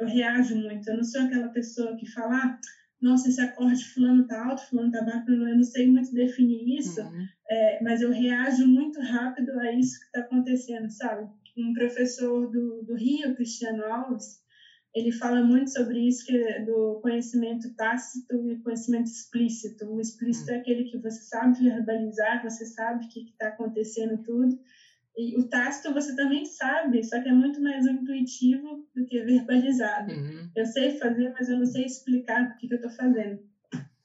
eu, reajo muito. Eu não sou aquela pessoa que fala, ah, nossa, esse acorde fulano tá alto, fulano tá baixo, eu não sei muito definir isso, uhum. é, mas eu reajo muito rápido a isso que está acontecendo, sabe? Um professor do, do Rio, Cristiano Alves, ele fala muito sobre isso que do conhecimento tácito e conhecimento explícito. O explícito uhum. é aquele que você sabe verbalizar, você sabe o que está acontecendo tudo, e o tácito você também sabe, só que é muito mais intuitivo do que verbalizado. Uhum. Eu sei fazer, mas eu não sei explicar o que, que eu estou fazendo.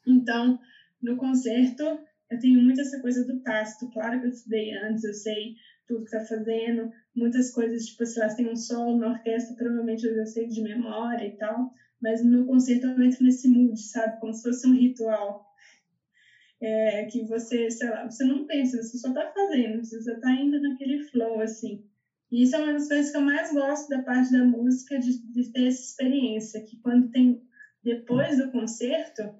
Então, no concerto, eu tenho muito essa coisa do tácito. Claro que eu estudei antes, eu sei tudo que está fazendo, muitas coisas, tipo, se elas têm um solo na orquestra, provavelmente eu já sei de memória e tal, mas no concerto eu entro nesse mood, sabe? Como se fosse um ritual é, que você, sei lá, você não pensa, você só está fazendo, você só está indo naquele flow, assim. E isso é uma das coisas que eu mais gosto da parte da música, de, de ter essa experiência, que quando tem, depois do concerto,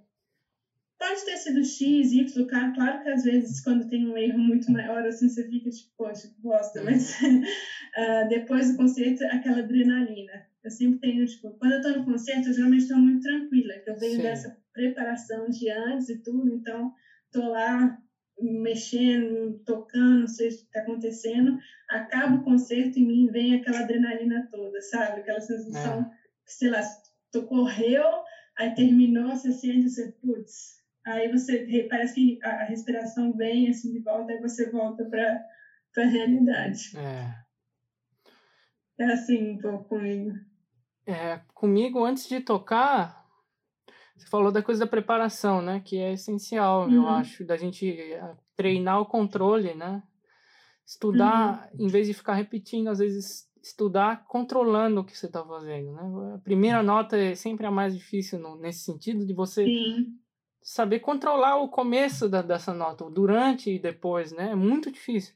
pode ter sido X, Y, claro que às vezes quando tem um erro muito maior, assim, você fica tipo, poxa, gosta, mas uh, depois do concerto, aquela adrenalina. Eu sempre tenho, tipo, quando eu tô no concerto, eu geralmente estou muito tranquila, que eu venho Sim. dessa preparação de antes e tudo, então tô lá mexendo, tocando, não sei o que está acontecendo, acaba o concerto em mim vem aquela adrenalina toda, sabe? Aquela sensação, é. sei lá, tu correu, aí terminou, você sente, você, putz, aí você, parece que a respiração vem assim de volta, aí você volta para a realidade. É. É assim um pouco comigo.
É, comigo, antes de tocar, você falou da coisa da preparação, né? Que é essencial, uhum. eu acho, da gente eh, treinar o controle, né? Estudar, uhum. em vez de ficar repetindo, às vezes estudar controlando o que você está fazendo, né? A primeira nota é sempre a mais difícil no, nesse sentido de você Sim. Saber controlar o começo da, dessa nota, durante e depois, né? É muito difícil.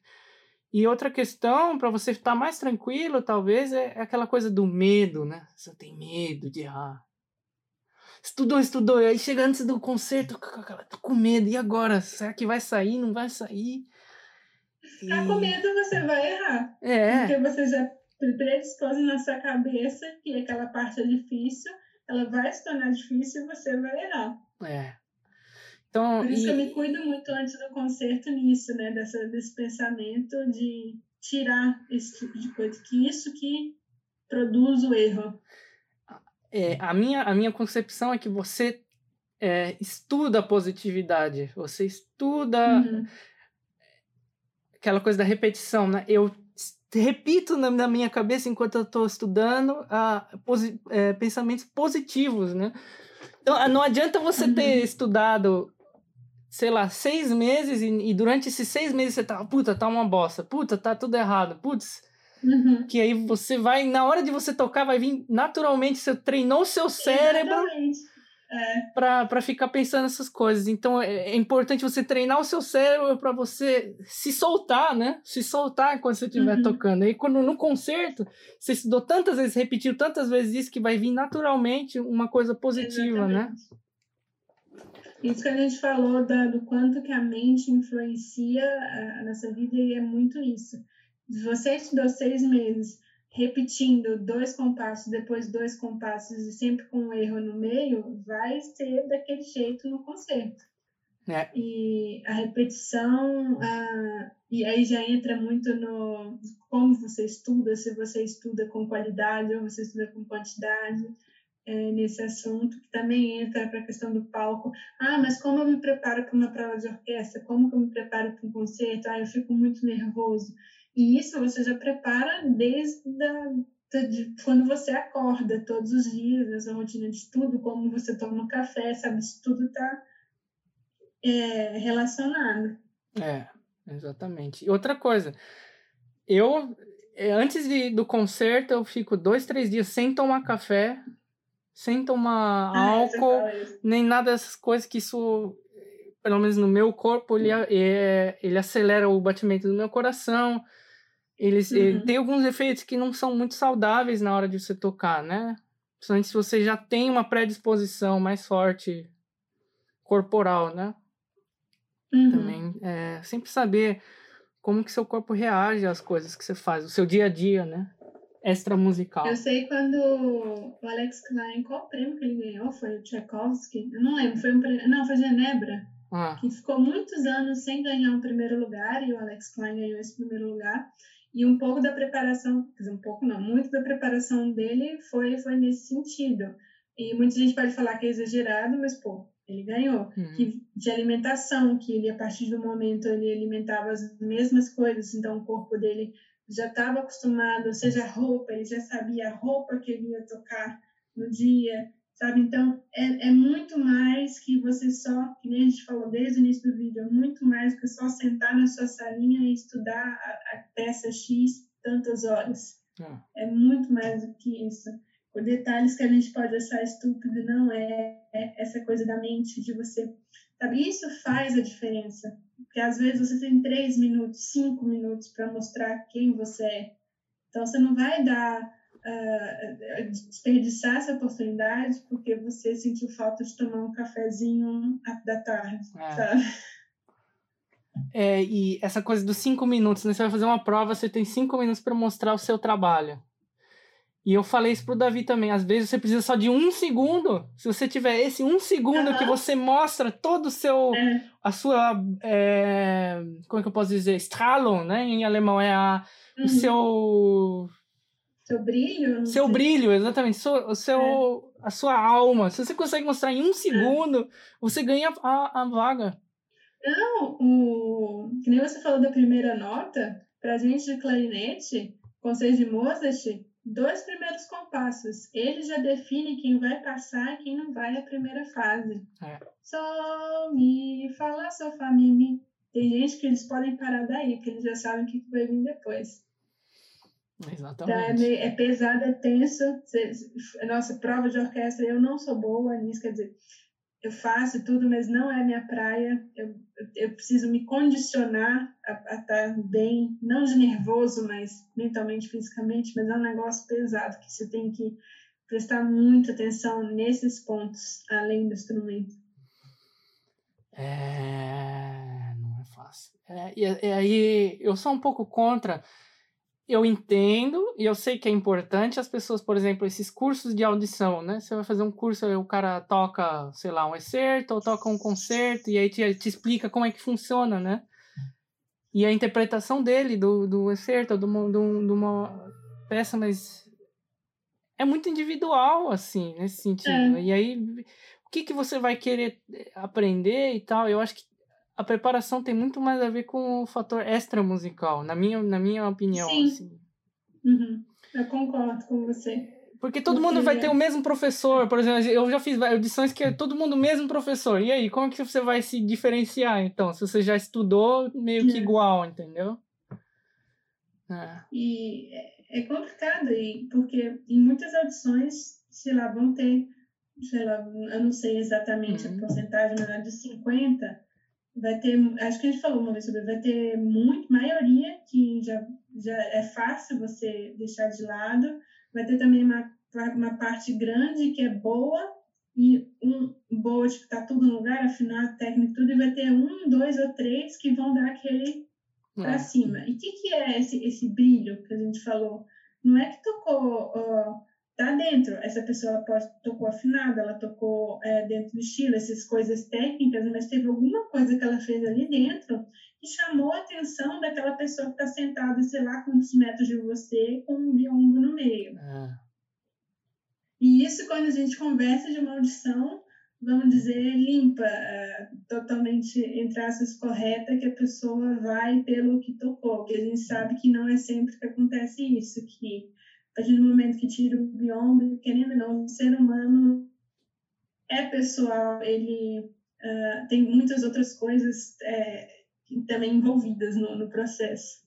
E outra questão, para você estar mais tranquilo, talvez, é, é aquela coisa do medo, né? Você tem medo de errar estudou, estudou. E aí chega antes do concerto, tô com medo. E agora? Será que vai sair? Não vai sair?
E... Ah, com medo você vai errar. É. Porque você já predispôs na sua cabeça que aquela parte é difícil, ela vai se tornar difícil e você vai errar. É. Então, Por isso e... que eu me cuido muito antes do concerto nisso, né? Dessa, desse pensamento de tirar esse tipo de coisa. Que isso que produz o erro
é, a, minha, a minha concepção é que você é, estuda a positividade, você estuda uhum. aquela coisa da repetição, né? Eu repito na, na minha cabeça enquanto eu estou estudando a, posi, é, pensamentos positivos, né? Então, não adianta você uhum. ter estudado, sei lá, seis meses e, e, durante esses seis meses você tá, puta, tá uma bosta, puta, tá tudo errado, putz, Uhum. Que aí você vai, na hora de você tocar, vai vir naturalmente, você treinou o seu cérebro é. para ficar pensando essas coisas. Então é, é, importante você treinar o seu cérebro para você se soltar, né? Se soltar quando você estiver uhum. tocando. Aí quando no concerto, você estudou tantas vezes, repetiu tantas vezes isso que vai vir naturalmente uma coisa positiva, né? Exatamente. né?
Isso que a gente falou da, do quanto que a mente influencia a, a nossa vida e é muito isso você estudou seis meses repetindo dois compassos, depois dois compassos e sempre com um erro no meio, vai ser daquele jeito no concerto. É. E a repetição, a, e aí já entra muito no como você estuda, se você estuda com qualidade ou você estuda com quantidade. É, nesse assunto, que também entra para a questão do palco. Ah, mas como eu me preparo para uma prova de orquestra? Como eu me preparo para um concerto? Ah, eu fico muito nervoso. E isso você já prepara desde a, de quando você acorda todos os dias, essa rotina de tudo, como você toma café, sabe? Isso tudo está é, relacionado.
É, exatamente. Outra coisa, eu, é, antes de, do concerto, eu fico dois, três dias sem tomar café, sem tomar ah, álcool, nem nada dessas coisas que isso pelo menos no meu corpo, ele, é, ele acelera o batimento do meu coração, eles, uhum. ele tem alguns efeitos que não são muito saudáveis na hora de você tocar, né? Principalmente se você já tem uma predisposição mais forte corporal, né? Uhum. Também é, sempre saber como que seu corpo reage às coisas que você faz, o seu dia a dia, né? Extra musical.
Eu sei quando o Alex Klein, qual prêmio que ele ganhou? Foi o Tchaikovsky? Eu não lembro, foi um prêmio, não, foi Genebra. Ah. Que ficou muitos anos sem ganhar um primeiro lugar e o Alex Klein ganhou esse primeiro lugar. E um pouco da preparação, quer dizer, um pouco não, muito da preparação dele foi, foi nesse sentido. E muita gente pode falar que é exagerado, mas, pô, ele ganhou. Uhum. Que, de alimentação, que ele, a partir do momento, ele alimentava as mesmas coisas, então o corpo dele já estava acostumado, seja roupa, ele já sabia a roupa que ele ia tocar no dia, sabe? Então, é, é muito mais que você só, que nem a gente falou desde o início do vídeo, é muito mais que só sentar na sua salinha e estudar a, a peça X tantas horas. É. é muito mais do que isso. Por detalhes que a gente pode achar estúpido, não é, é essa coisa da mente de você. Sabe? Isso faz a diferença. Porque às vezes você tem três minutos, cinco minutos para mostrar quem você é. Então você não vai dar uh, desperdiçar essa oportunidade porque você sentiu falta de tomar um cafezinho da tarde, é. sabe?
É, e essa coisa dos cinco minutos, né? Você vai fazer uma prova, você tem cinco minutos para mostrar o seu trabalho. E eu falei isso pro Davi também. Às vezes você precisa só de um segundo. Se você tiver esse um segundo uhum. que você mostra todo o seu. É. A sua. É, como é que eu posso dizer? Strahlung, né? Em alemão é a, uhum. o seu
seu brilho?
Seu sei. brilho, exatamente. o seu, é. A sua alma. Se você consegue mostrar em um segundo, é. você ganha a, a vaga.
Não, o... que nem você falou da primeira nota, pra gente de clarinete, conselho de Mozart, dois primeiros compassos. Ele já define quem vai passar e quem não vai a primeira fase. É. Sol, mi, fala, sol, fá, mi, mi. Tem gente que eles podem parar daí, que eles já sabem o que vai vir depois.
Exatamente.
Então, é, é pesado, é tenso. Nossa, prova de orquestra, eu não sou boa nisso, quer dizer, eu faço tudo, mas não é minha praia. Eu, eu preciso me condicionar a, estar bem, não de nervoso, mas mentalmente, fisicamente, mas é um negócio pesado que você tem que prestar muita atenção nesses pontos, além do instrumento.
É, não é fácil. É, e, e aí eu sou um pouco contra eu entendo e eu sei que é importante as pessoas, por exemplo, esses cursos de audição, né? Você vai fazer um curso, o cara toca, sei lá, um excerto ou toca um concerto e aí te, te explica como é que funciona, né? E a interpretação dele do, do excerto, de uma, de uma peça, mas é muito individual, assim, nesse sentido. É. E aí, o que, que você vai querer aprender e tal? Eu acho que a preparação tem muito mais a ver com o fator extra musical, na minha, na minha opinião.
Sim. Assim. Uhum. Eu concordo com você.
Porque todo mundo vai ter o mesmo professor, por exemplo, eu já fiz audições que é todo mundo o mesmo professor. E aí, como que você vai se diferenciar, então? Se você já estudou meio que é. igual, entendeu?
É. E é, é complicado, porque em muitas audições, sei lá, vão ter, sei lá, eu não sei exatamente uhum. a porcentagem, mas é de 50 vai ter, acho que a gente falou uma vez sobre, vai ter muito, maioria que já, já é fácil você deixar de lado, vai ter também uma, uma parte grande que é boa, e um boa, tipo, tá tudo no lugar, afinal, técnico tudo, e vai ter um, dois ou três que vão dar aquele para é. cima. E o que, que é esse, esse brilho que a gente falou? Não é que tocou tá dentro. Essa pessoa pode, tocou afinada, ela tocou é, dentro do estilo, essas coisas técnicas, mas teve alguma coisa que ela fez ali dentro que chamou a atenção daquela pessoa que está sentada, sei lá, quantos metros de você, com um biombo no meio. É. E isso, quando a gente conversa de uma audição, vamos dizer, limpa, é, totalmente, entre aspas, correta, que a pessoa vai pelo que tocou, que a gente sabe que não é sempre que acontece isso, que partir do momento que tira o biombo, querendo ou não, o ser humano é pessoal, ele uh, tem muitas outras coisas é, também envolvidas no, no processo.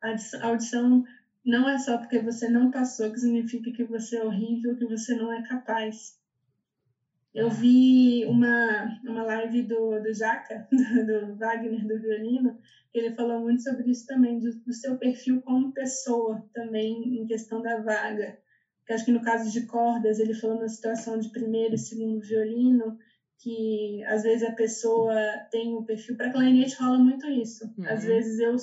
A audição não é só porque você não passou que significa que você é horrível, que você não é capaz. Eu vi uma, uma live do, do Jaca, do, Wagner, do violino, ele falou muito sobre isso também, do, do, seu perfil como pessoa também, em questão da vaga. Que acho que no caso de cordas, ele falou na situação de primeiro e segundo violino, que às vezes a pessoa tem um perfil. Para clarinete rola muito isso. Uhum. Às vezes eu,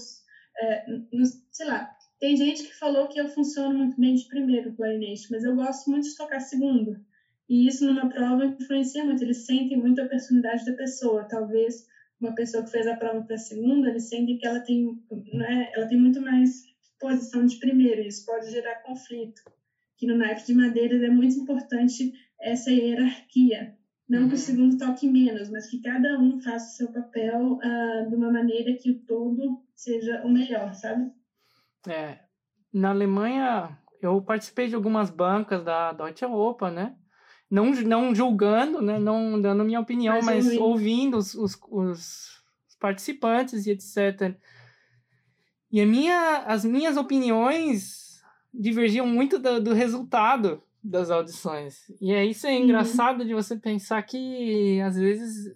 é, no, sei lá, Tem gente que falou que eu funciono muito bem de primeiro clarinete, mas eu gosto muito de tocar segundo. E isso numa prova influencia muito, eles sentem muito a personalidade da pessoa. Talvez uma pessoa que fez a prova para segunda, eles sentem que ela tem, né, ela tem muito mais posição de primeiro, isso pode gerar conflito. Que no naipe de madeiras é muito importante essa hierarquia. Não que o uhum. segundo toque menos, mas que cada um faça o seu papel uh, de uma maneira que o todo seja o melhor, sabe?
É, na Alemanha, eu participei de algumas bancas da Deutsche Oper, né? Não, não julgando, né? Não dando minha opinião, mas, mas ouvindo os, os, os, participantes e etc. E a minha, as minhas opiniões divergiam muito do, do resultado das audições. E é isso é uhum. engraçado uhum. de você pensar que às vezes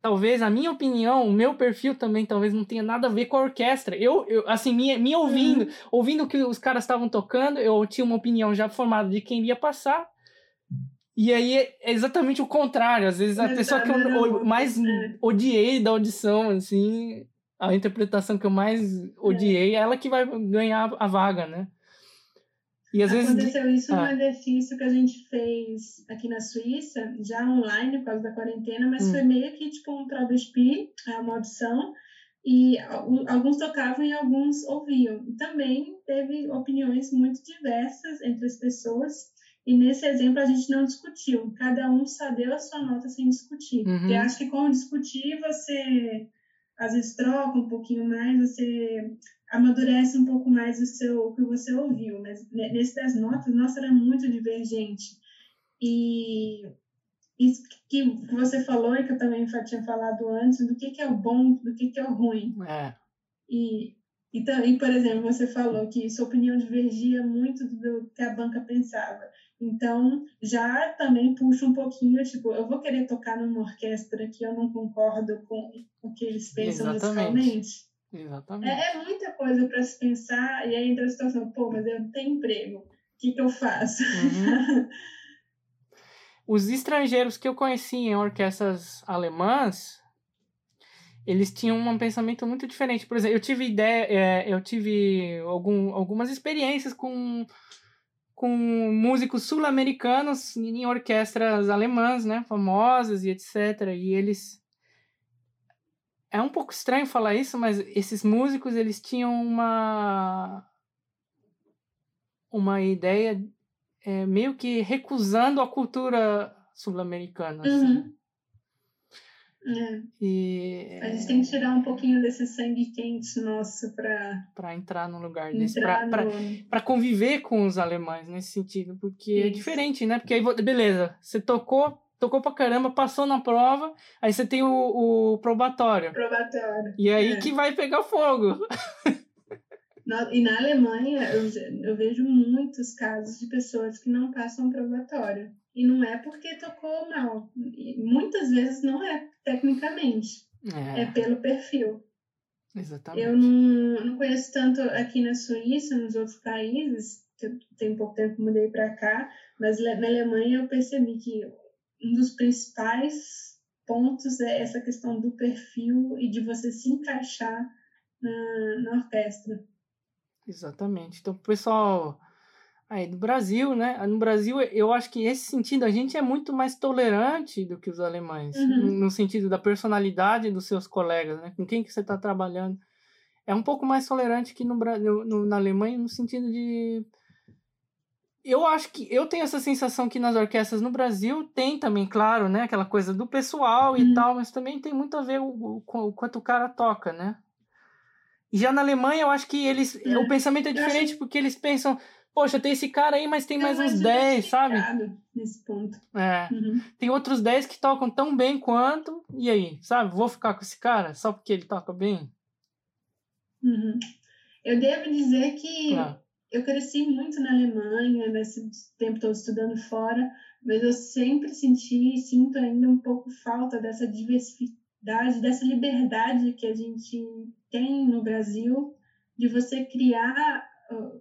talvez a minha opinião, o meu perfil também talvez não tenha nada a ver com a orquestra. Eu, eu assim, me, me ouvindo, uhum. ouvindo o que os caras estavam tocando, eu tinha uma opinião já formada de quem ia passar. E aí é exatamente o contrário. Às vezes a pessoa que eu mais é. odiei da audição, assim, a interpretação que eu mais odiei, é ela que vai ganhar a vaga, né?
E às Aconteceu vezes... isso ah. no exercício que a gente fez aqui na Suíça, já online por causa da quarentena, mas hum. foi meio que tipo um Traubespie, é uma audição, e alguns tocavam e alguns ouviam. Também teve opiniões muito diversas entre as pessoas, e nesse exemplo a gente não discutiu, cada um só deu a sua nota sem discutir. Uhum. Eu acho que com discutir você às vezes troca um pouquinho mais, você amadurece um pouco mais o seu o que você ouviu, mas nesse das notas, nossa, era muito divergente. E isso que você falou e que eu também tinha falado antes, do que, que é o bom, do que, que é o ruim. É. E, e, e, por exemplo, você falou que sua opinião divergia muito do que a banca pensava. Então, já também puxa um pouquinho, tipo, eu vou querer tocar numa orquestra que eu não concordo com o que eles pensam Exatamente. musicalmente.
Exatamente.
É, é muita coisa para se pensar, e aí entra a situação, pô, mas eu tenho emprego, o que, que eu faço? Uhum.
Os estrangeiros que eu conheci em orquestras alemãs, eles tinham um pensamento muito diferente. Por exemplo, eu tive ideia, é, eu tive algum, algumas experiências com, com músicos sul-americanos em orquestras alemãs, né, famosas e etc. E eles é um pouco estranho falar isso, mas esses músicos eles tinham uma uma ideia é, meio que recusando a cultura sul-americana. Assim.
Uhum. Assim. É.
E,
a gente tem que tirar um pouquinho desse sangue quente nosso para
para entrar no lugar desse, para no... conviver com os alemães nesse sentido, porque é Isso. é diferente, né? Porque aí beleza, você tocou tocou pra caramba, passou na prova, aí você tem o, o probatório.
Probatório.
E aí é. que vai pegar fogo.
Na, e na Alemanha, eu, eu vejo muitos casos de pessoas que não passam probatório. E não é porque tocou mal. muitas vezes não é tecnicamente. É, é pelo perfil.
Exatamente.
Eu não, não conheço tanto aqui na Suíça, nos outros países, tenho pouco tempo que mudei para cá, mas na Alemanha eu percebi que um dos principais pontos é essa questão do perfil e de você se encaixar na, na orquestra.
Exatamente. Então, pessoal aí do Brasil, né? No Brasil, eu acho que nesse sentido a gente é muito mais tolerante do que os alemães, uhum. no sentido da personalidade dos seus colegas, né? Com quem que você está trabalhando. É um pouco mais tolerante que no, no, na Alemanha, no sentido de eu acho que eu tenho essa sensação que nas orquestras no Brasil tem também, claro, né, aquela coisa do pessoal uhum. e tal, mas também tem muito a ver o, com o, quanto o cara toca, né? E já na Alemanha eu acho que eles é. o pensamento é diferente porque eles pensam, poxa, tem esse cara aí, mas tem é mais, mais uns 10, sabe?
Nesse ponto.
É.
Uhum.
Tem outros 10 que tocam tão bem quanto, e aí, sabe? Vou ficar com esse cara só porque ele toca bem?
Uhum. Eu devo dizer que claro eu cresci muito na Alemanha, nesse tempo todo estudando fora, mas eu sempre senti e sinto ainda um pouco falta dessa diversidade, dessa liberdade que a gente tem no Brasil, de você criar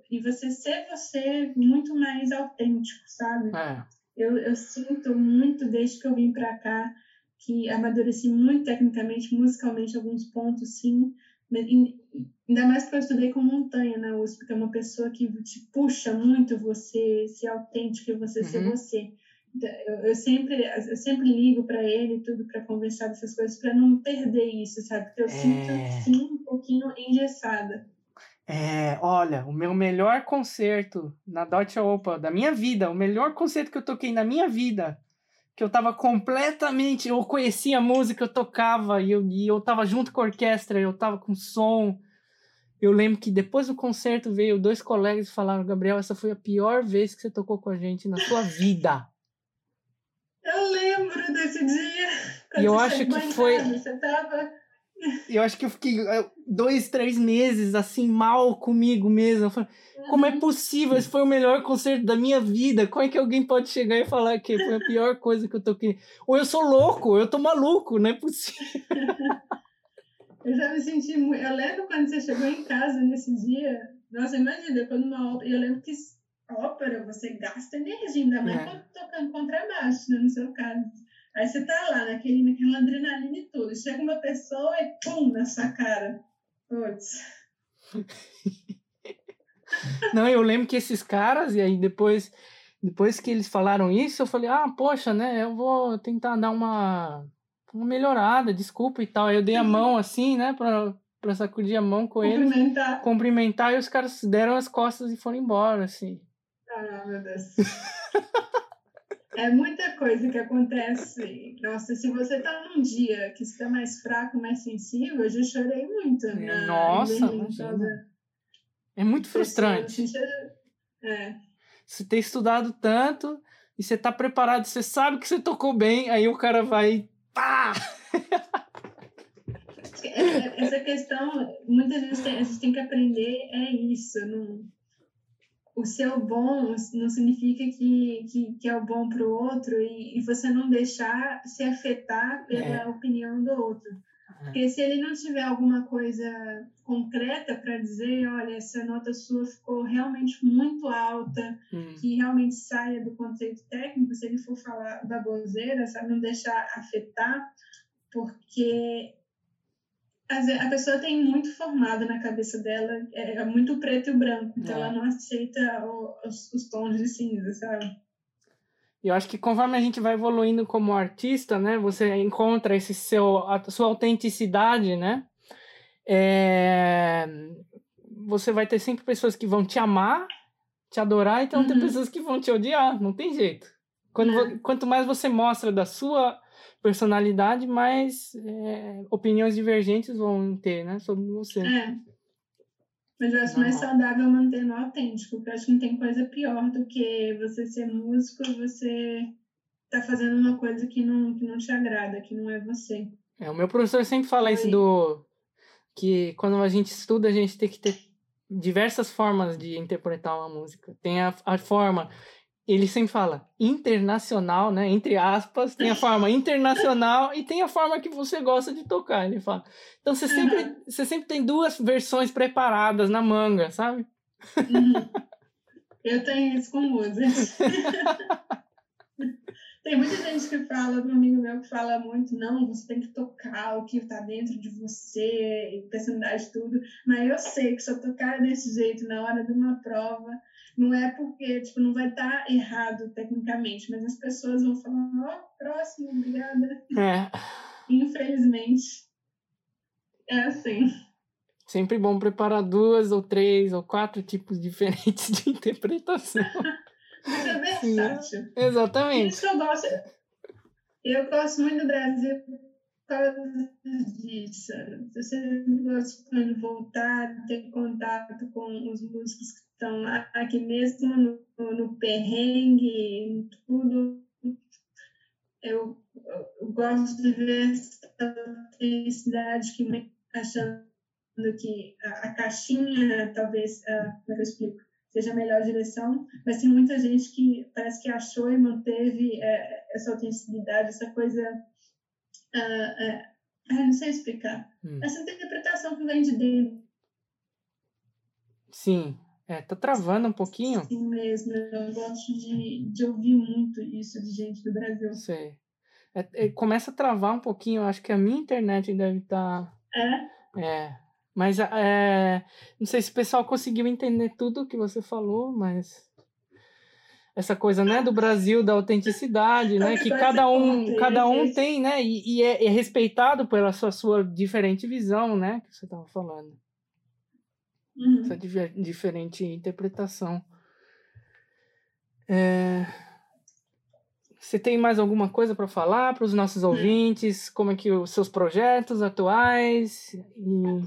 e você ser você muito mais autêntico, sabe?
É.
Eu, eu sinto muito desde que eu vim para cá que amadureci muito tecnicamente, musicalmente, alguns pontos, sim, Ainda mais que eu estudei com montanha na USP, que é uma pessoa que te puxa muito você ser autêntico e você uhum. ser você. Então, eu, eu, sempre, eu sempre ligo para ele tudo para conversar dessas coisas, para não perder isso, sabe? Porque eu é... sinto, assim, um pouquinho engessada.
É, olha, o meu melhor concerto na Deutsche Oper da minha vida, o melhor concerto que eu toquei na minha vida, que eu tava completamente, eu conhecia a música, eu tocava e eu, e eu tava junto com a orquestra, eu tava com som, eu lembro que depois do concerto veio dois colegas e falaram: Gabriel, essa foi a pior vez que você tocou com a gente na sua vida.
Eu lembro desse dia.
E eu acho que foi. Você tava... Eu acho que eu fiquei eh, dois, três meses assim, mal comigo mesmo. Falei, uhum. como é uhum. possível? Esse foi o melhor concerto da minha vida. Como é que alguém pode chegar e falar que foi a pior coisa que eu toquei? Ou eu sou louco, eu tô maluco, não é possível.
Eu já me senti muito. Eu lembro quando você chegou em casa nesse dia. Nossa, imagina, depois numa ópera. Eu lembro que ópera você gasta energia, ainda mais é. tocando contrabaixo, né, no seu caso. Aí você tá lá, naquele, naquela adrenalina e tudo. Chega uma pessoa e pum, na sua cara. Putz.
Não, eu lembro que esses caras, e aí depois, depois que eles falaram isso, eu falei, ah, poxa, né, eu vou tentar dar uma uma melhorada, desculpa e tal. Aí eu dei a uhum. mão assim, né, pra, pra sacudir a mão com ele. Cumprimentar. Cumprimentar e os caras deram as costas e foram embora, assim.
Ah, meu Deus. é muita coisa que acontece. Nossa, se você tá num dia que está mais fraco, mais sensível, eu já chorei muito.
É, nossa. É muito frustrante.
É.
Você ter estudado tanto e você tá preparado, você sabe que você tocou bem, aí o cara vai pá!
Essa questão, muitas vezes a gente tem que aprender é isso. Não, o seu bom não significa que, que, que é o bom para o outro e, e, você não deixar se afetar pela é. opinião do outro. Porque se ele não tiver alguma coisa concreta para dizer, olha, essa nota sua ficou realmente muito alta, hum. que realmente saia do conceito técnico, se ele for falar baboseira, sabe, não deixar afetar, porque a pessoa tem muito formado na cabeça dela, é, é muito preto e branco, então é. ela não aceita os, os tons de cinza, sabe?
eu acho que conforme a gente vai evoluindo como artista, né, você encontra esse seu, a sua autenticidade, né? É, você vai ter sempre pessoas que vão te amar, te adorar, então uhum. tem pessoas que vão te odiar, não tem jeito. Quando, uhum. Quanto mais você mostra da sua personalidade, mais é, opiniões divergentes vão ter, né, sobre você.
É. Mas eu acho mais saudável manter no autêntico, porque eu acho que não tem coisa pior do que você ser músico e você tá fazendo uma coisa que não, que não te agrada, que não é você.
É, o meu professor sempre fala isso do que quando a gente estuda, a gente tem que ter diversas formas de interpretar uma música. Tem a, a forma ele sempre fala internacional, né? Entre aspas, tem a forma internacional e tem a forma que você gosta de tocar. Ele fala. Então você sempre, uhum. você sempre tem duas versões preparadas na manga, sabe?
Uhum. Eu tenho isso com música. tem muita gente que fala, um amigo meu que fala muito, não, você tem que tocar o que está dentro de você, personalidade, tudo. Mas eu sei que se eu tocar desse jeito na hora de uma prova, não é porque, tipo, não vai estar tá errado tecnicamente, mas as pessoas vão falar, ó, oh, próximo, obrigada.
É.
Infelizmente, é assim.
Sempre bom preparar duas ou três ou quatro tipos diferentes de interpretação.
Isso é versátil.
Exatamente.
Isso eu gosto. Eu gosto muito do Brasil por causa disso. Você gosta de voltar, ter contato com os músicos que estão lá, que mesmo no, no perrengue, em tudo, eu, eu, gosto de ver essa felicidade que me achando que a, a caixinha, talvez, como é que eu explico, seja a melhor direção, mas tem muita gente que parece que achou e manteve uh, essa autenticidade, essa coisa. Uh, uh, não sei explicar. Hum. Essa interpretação que vem de dentro.
Sim, é, tá travando um pouquinho.
Sim mesmo, eu gosto de, de ouvir muito isso de gente do Brasil.
Sei. É, é, começa a travar um pouquinho, acho que a minha internet deve estar.
Tá...
É? É. Mas é, não sei se o pessoal conseguiu entender tudo que você falou, mas essa coisa, né, do Brasil, da autenticidade, né, que cada um, cada um tem, né, e, e é, é, respeitado pela sua, sua diferente visão, né, que você estava falando. Uhum. Essa diferente interpretação. É... Você tem mais alguma coisa para falar para os nossos hum. ouvintes? Como é que os seus projetos atuais? E...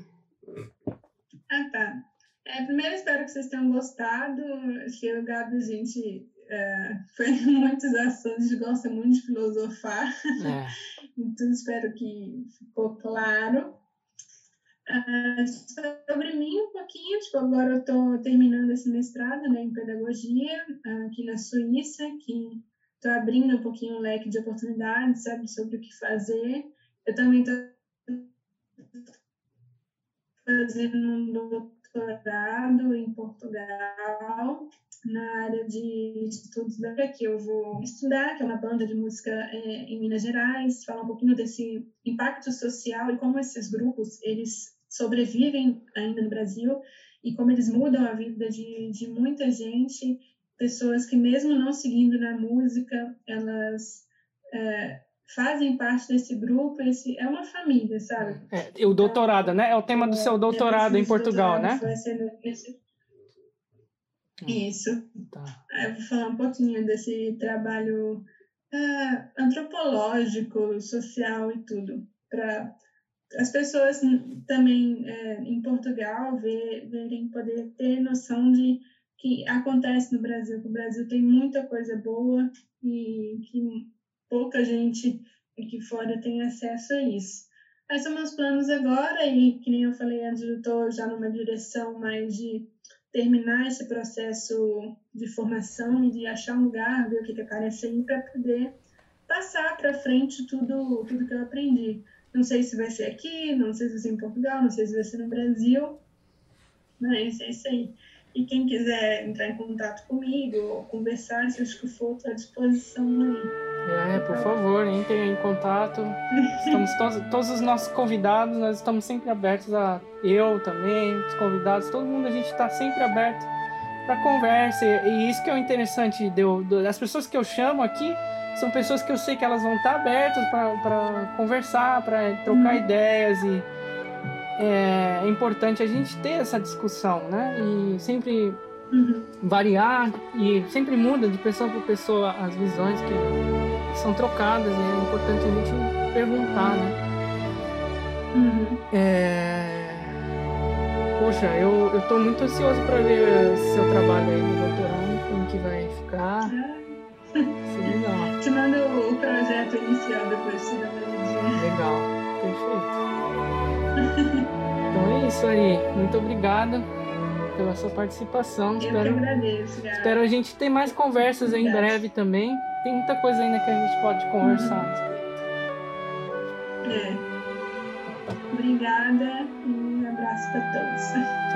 Ah, tá. É, primeiro, espero que vocês tenham gostado. Acho que eu e o Gabi, a gente é, foi muitos assuntos, a gente gosta muito de filosofar. É. então, espero que ficou claro. Uh, sobre mim um pouquinho, tipo, agora eu estou terminando esse mestrado né, em pedagogia uh, aqui na Suíça, que estou abrindo um pouquinho o leque de oportunidades, sabe, sobre o que fazer. Eu também estou fazendo um doutorado em Portugal, na área de estudos da que eu vou estudar, que é uma banda de música é, em Minas Gerais, falar um pouquinho desse impacto social e como esses grupos, eles sobrevivem ainda no Brasil e como eles mudam a vida de, de muita gente, pessoas que mesmo não seguindo na música, elas é, fazem parte desse grupo, esse, é uma família, sabe?
É, o doutorado, né? É o tema do seu é, doutorado em Portugal, né? Ser nesse...
Hum. Isso. Tá. Eu vou falar um pouquinho desse trabalho uh, antropológico, social e tudo, para as pessoas também é, em Portugal ver, verem, poder ter noção de que acontece no Brasil, que o Brasil tem muita coisa boa e que pouca gente aqui fora tem acesso a isso. Esses são meus planos agora e, que nem eu falei antes, eu estou já numa direção mais de terminar esse processo de formação e de achar um lugar, ver o que, que aparece aí para poder passar para frente tudo, tudo que eu aprendi. Não sei se vai ser aqui, não sei se vai ser em Portugal, não sei se vai ser no Brasil, mas é isso aí. E quem quiser entrar em contato comigo ou conversar, se acho que for, estou à disposição aí.
É, por favor, entrem em contato. Estamos todos, todos os nossos convidados, nós estamos sempre abertos a eu também, os convidados, todo mundo, a gente está sempre aberto para conversa. E isso que é o interessante de eu, das pessoas que eu chamo aqui são pessoas que eu sei que elas vão estar abertas para conversar, para trocar uhum. ideias e é, é, importante a gente ter essa discussão, né? E sempre uhum. variar e sempre muda de pessoa para pessoa as visões que, que, são trocadas e é importante a gente perguntar, né? Uhum. É... Poxa, eu, eu tô muito ansioso para ver seu trabalho aí no doutorado, como que vai ficar.
Isso é legal. Te mando o projeto inicial depois, se dá uma
Legal, perfeito. então é isso aí. Muito obrigada pela sua participação.
Eu espero, que agradeço.
Espero a gente ter mais conversas aí em breve também. Tem muita coisa ainda que a gente pode conversar.
Uhum. É. Obrigada e um abraço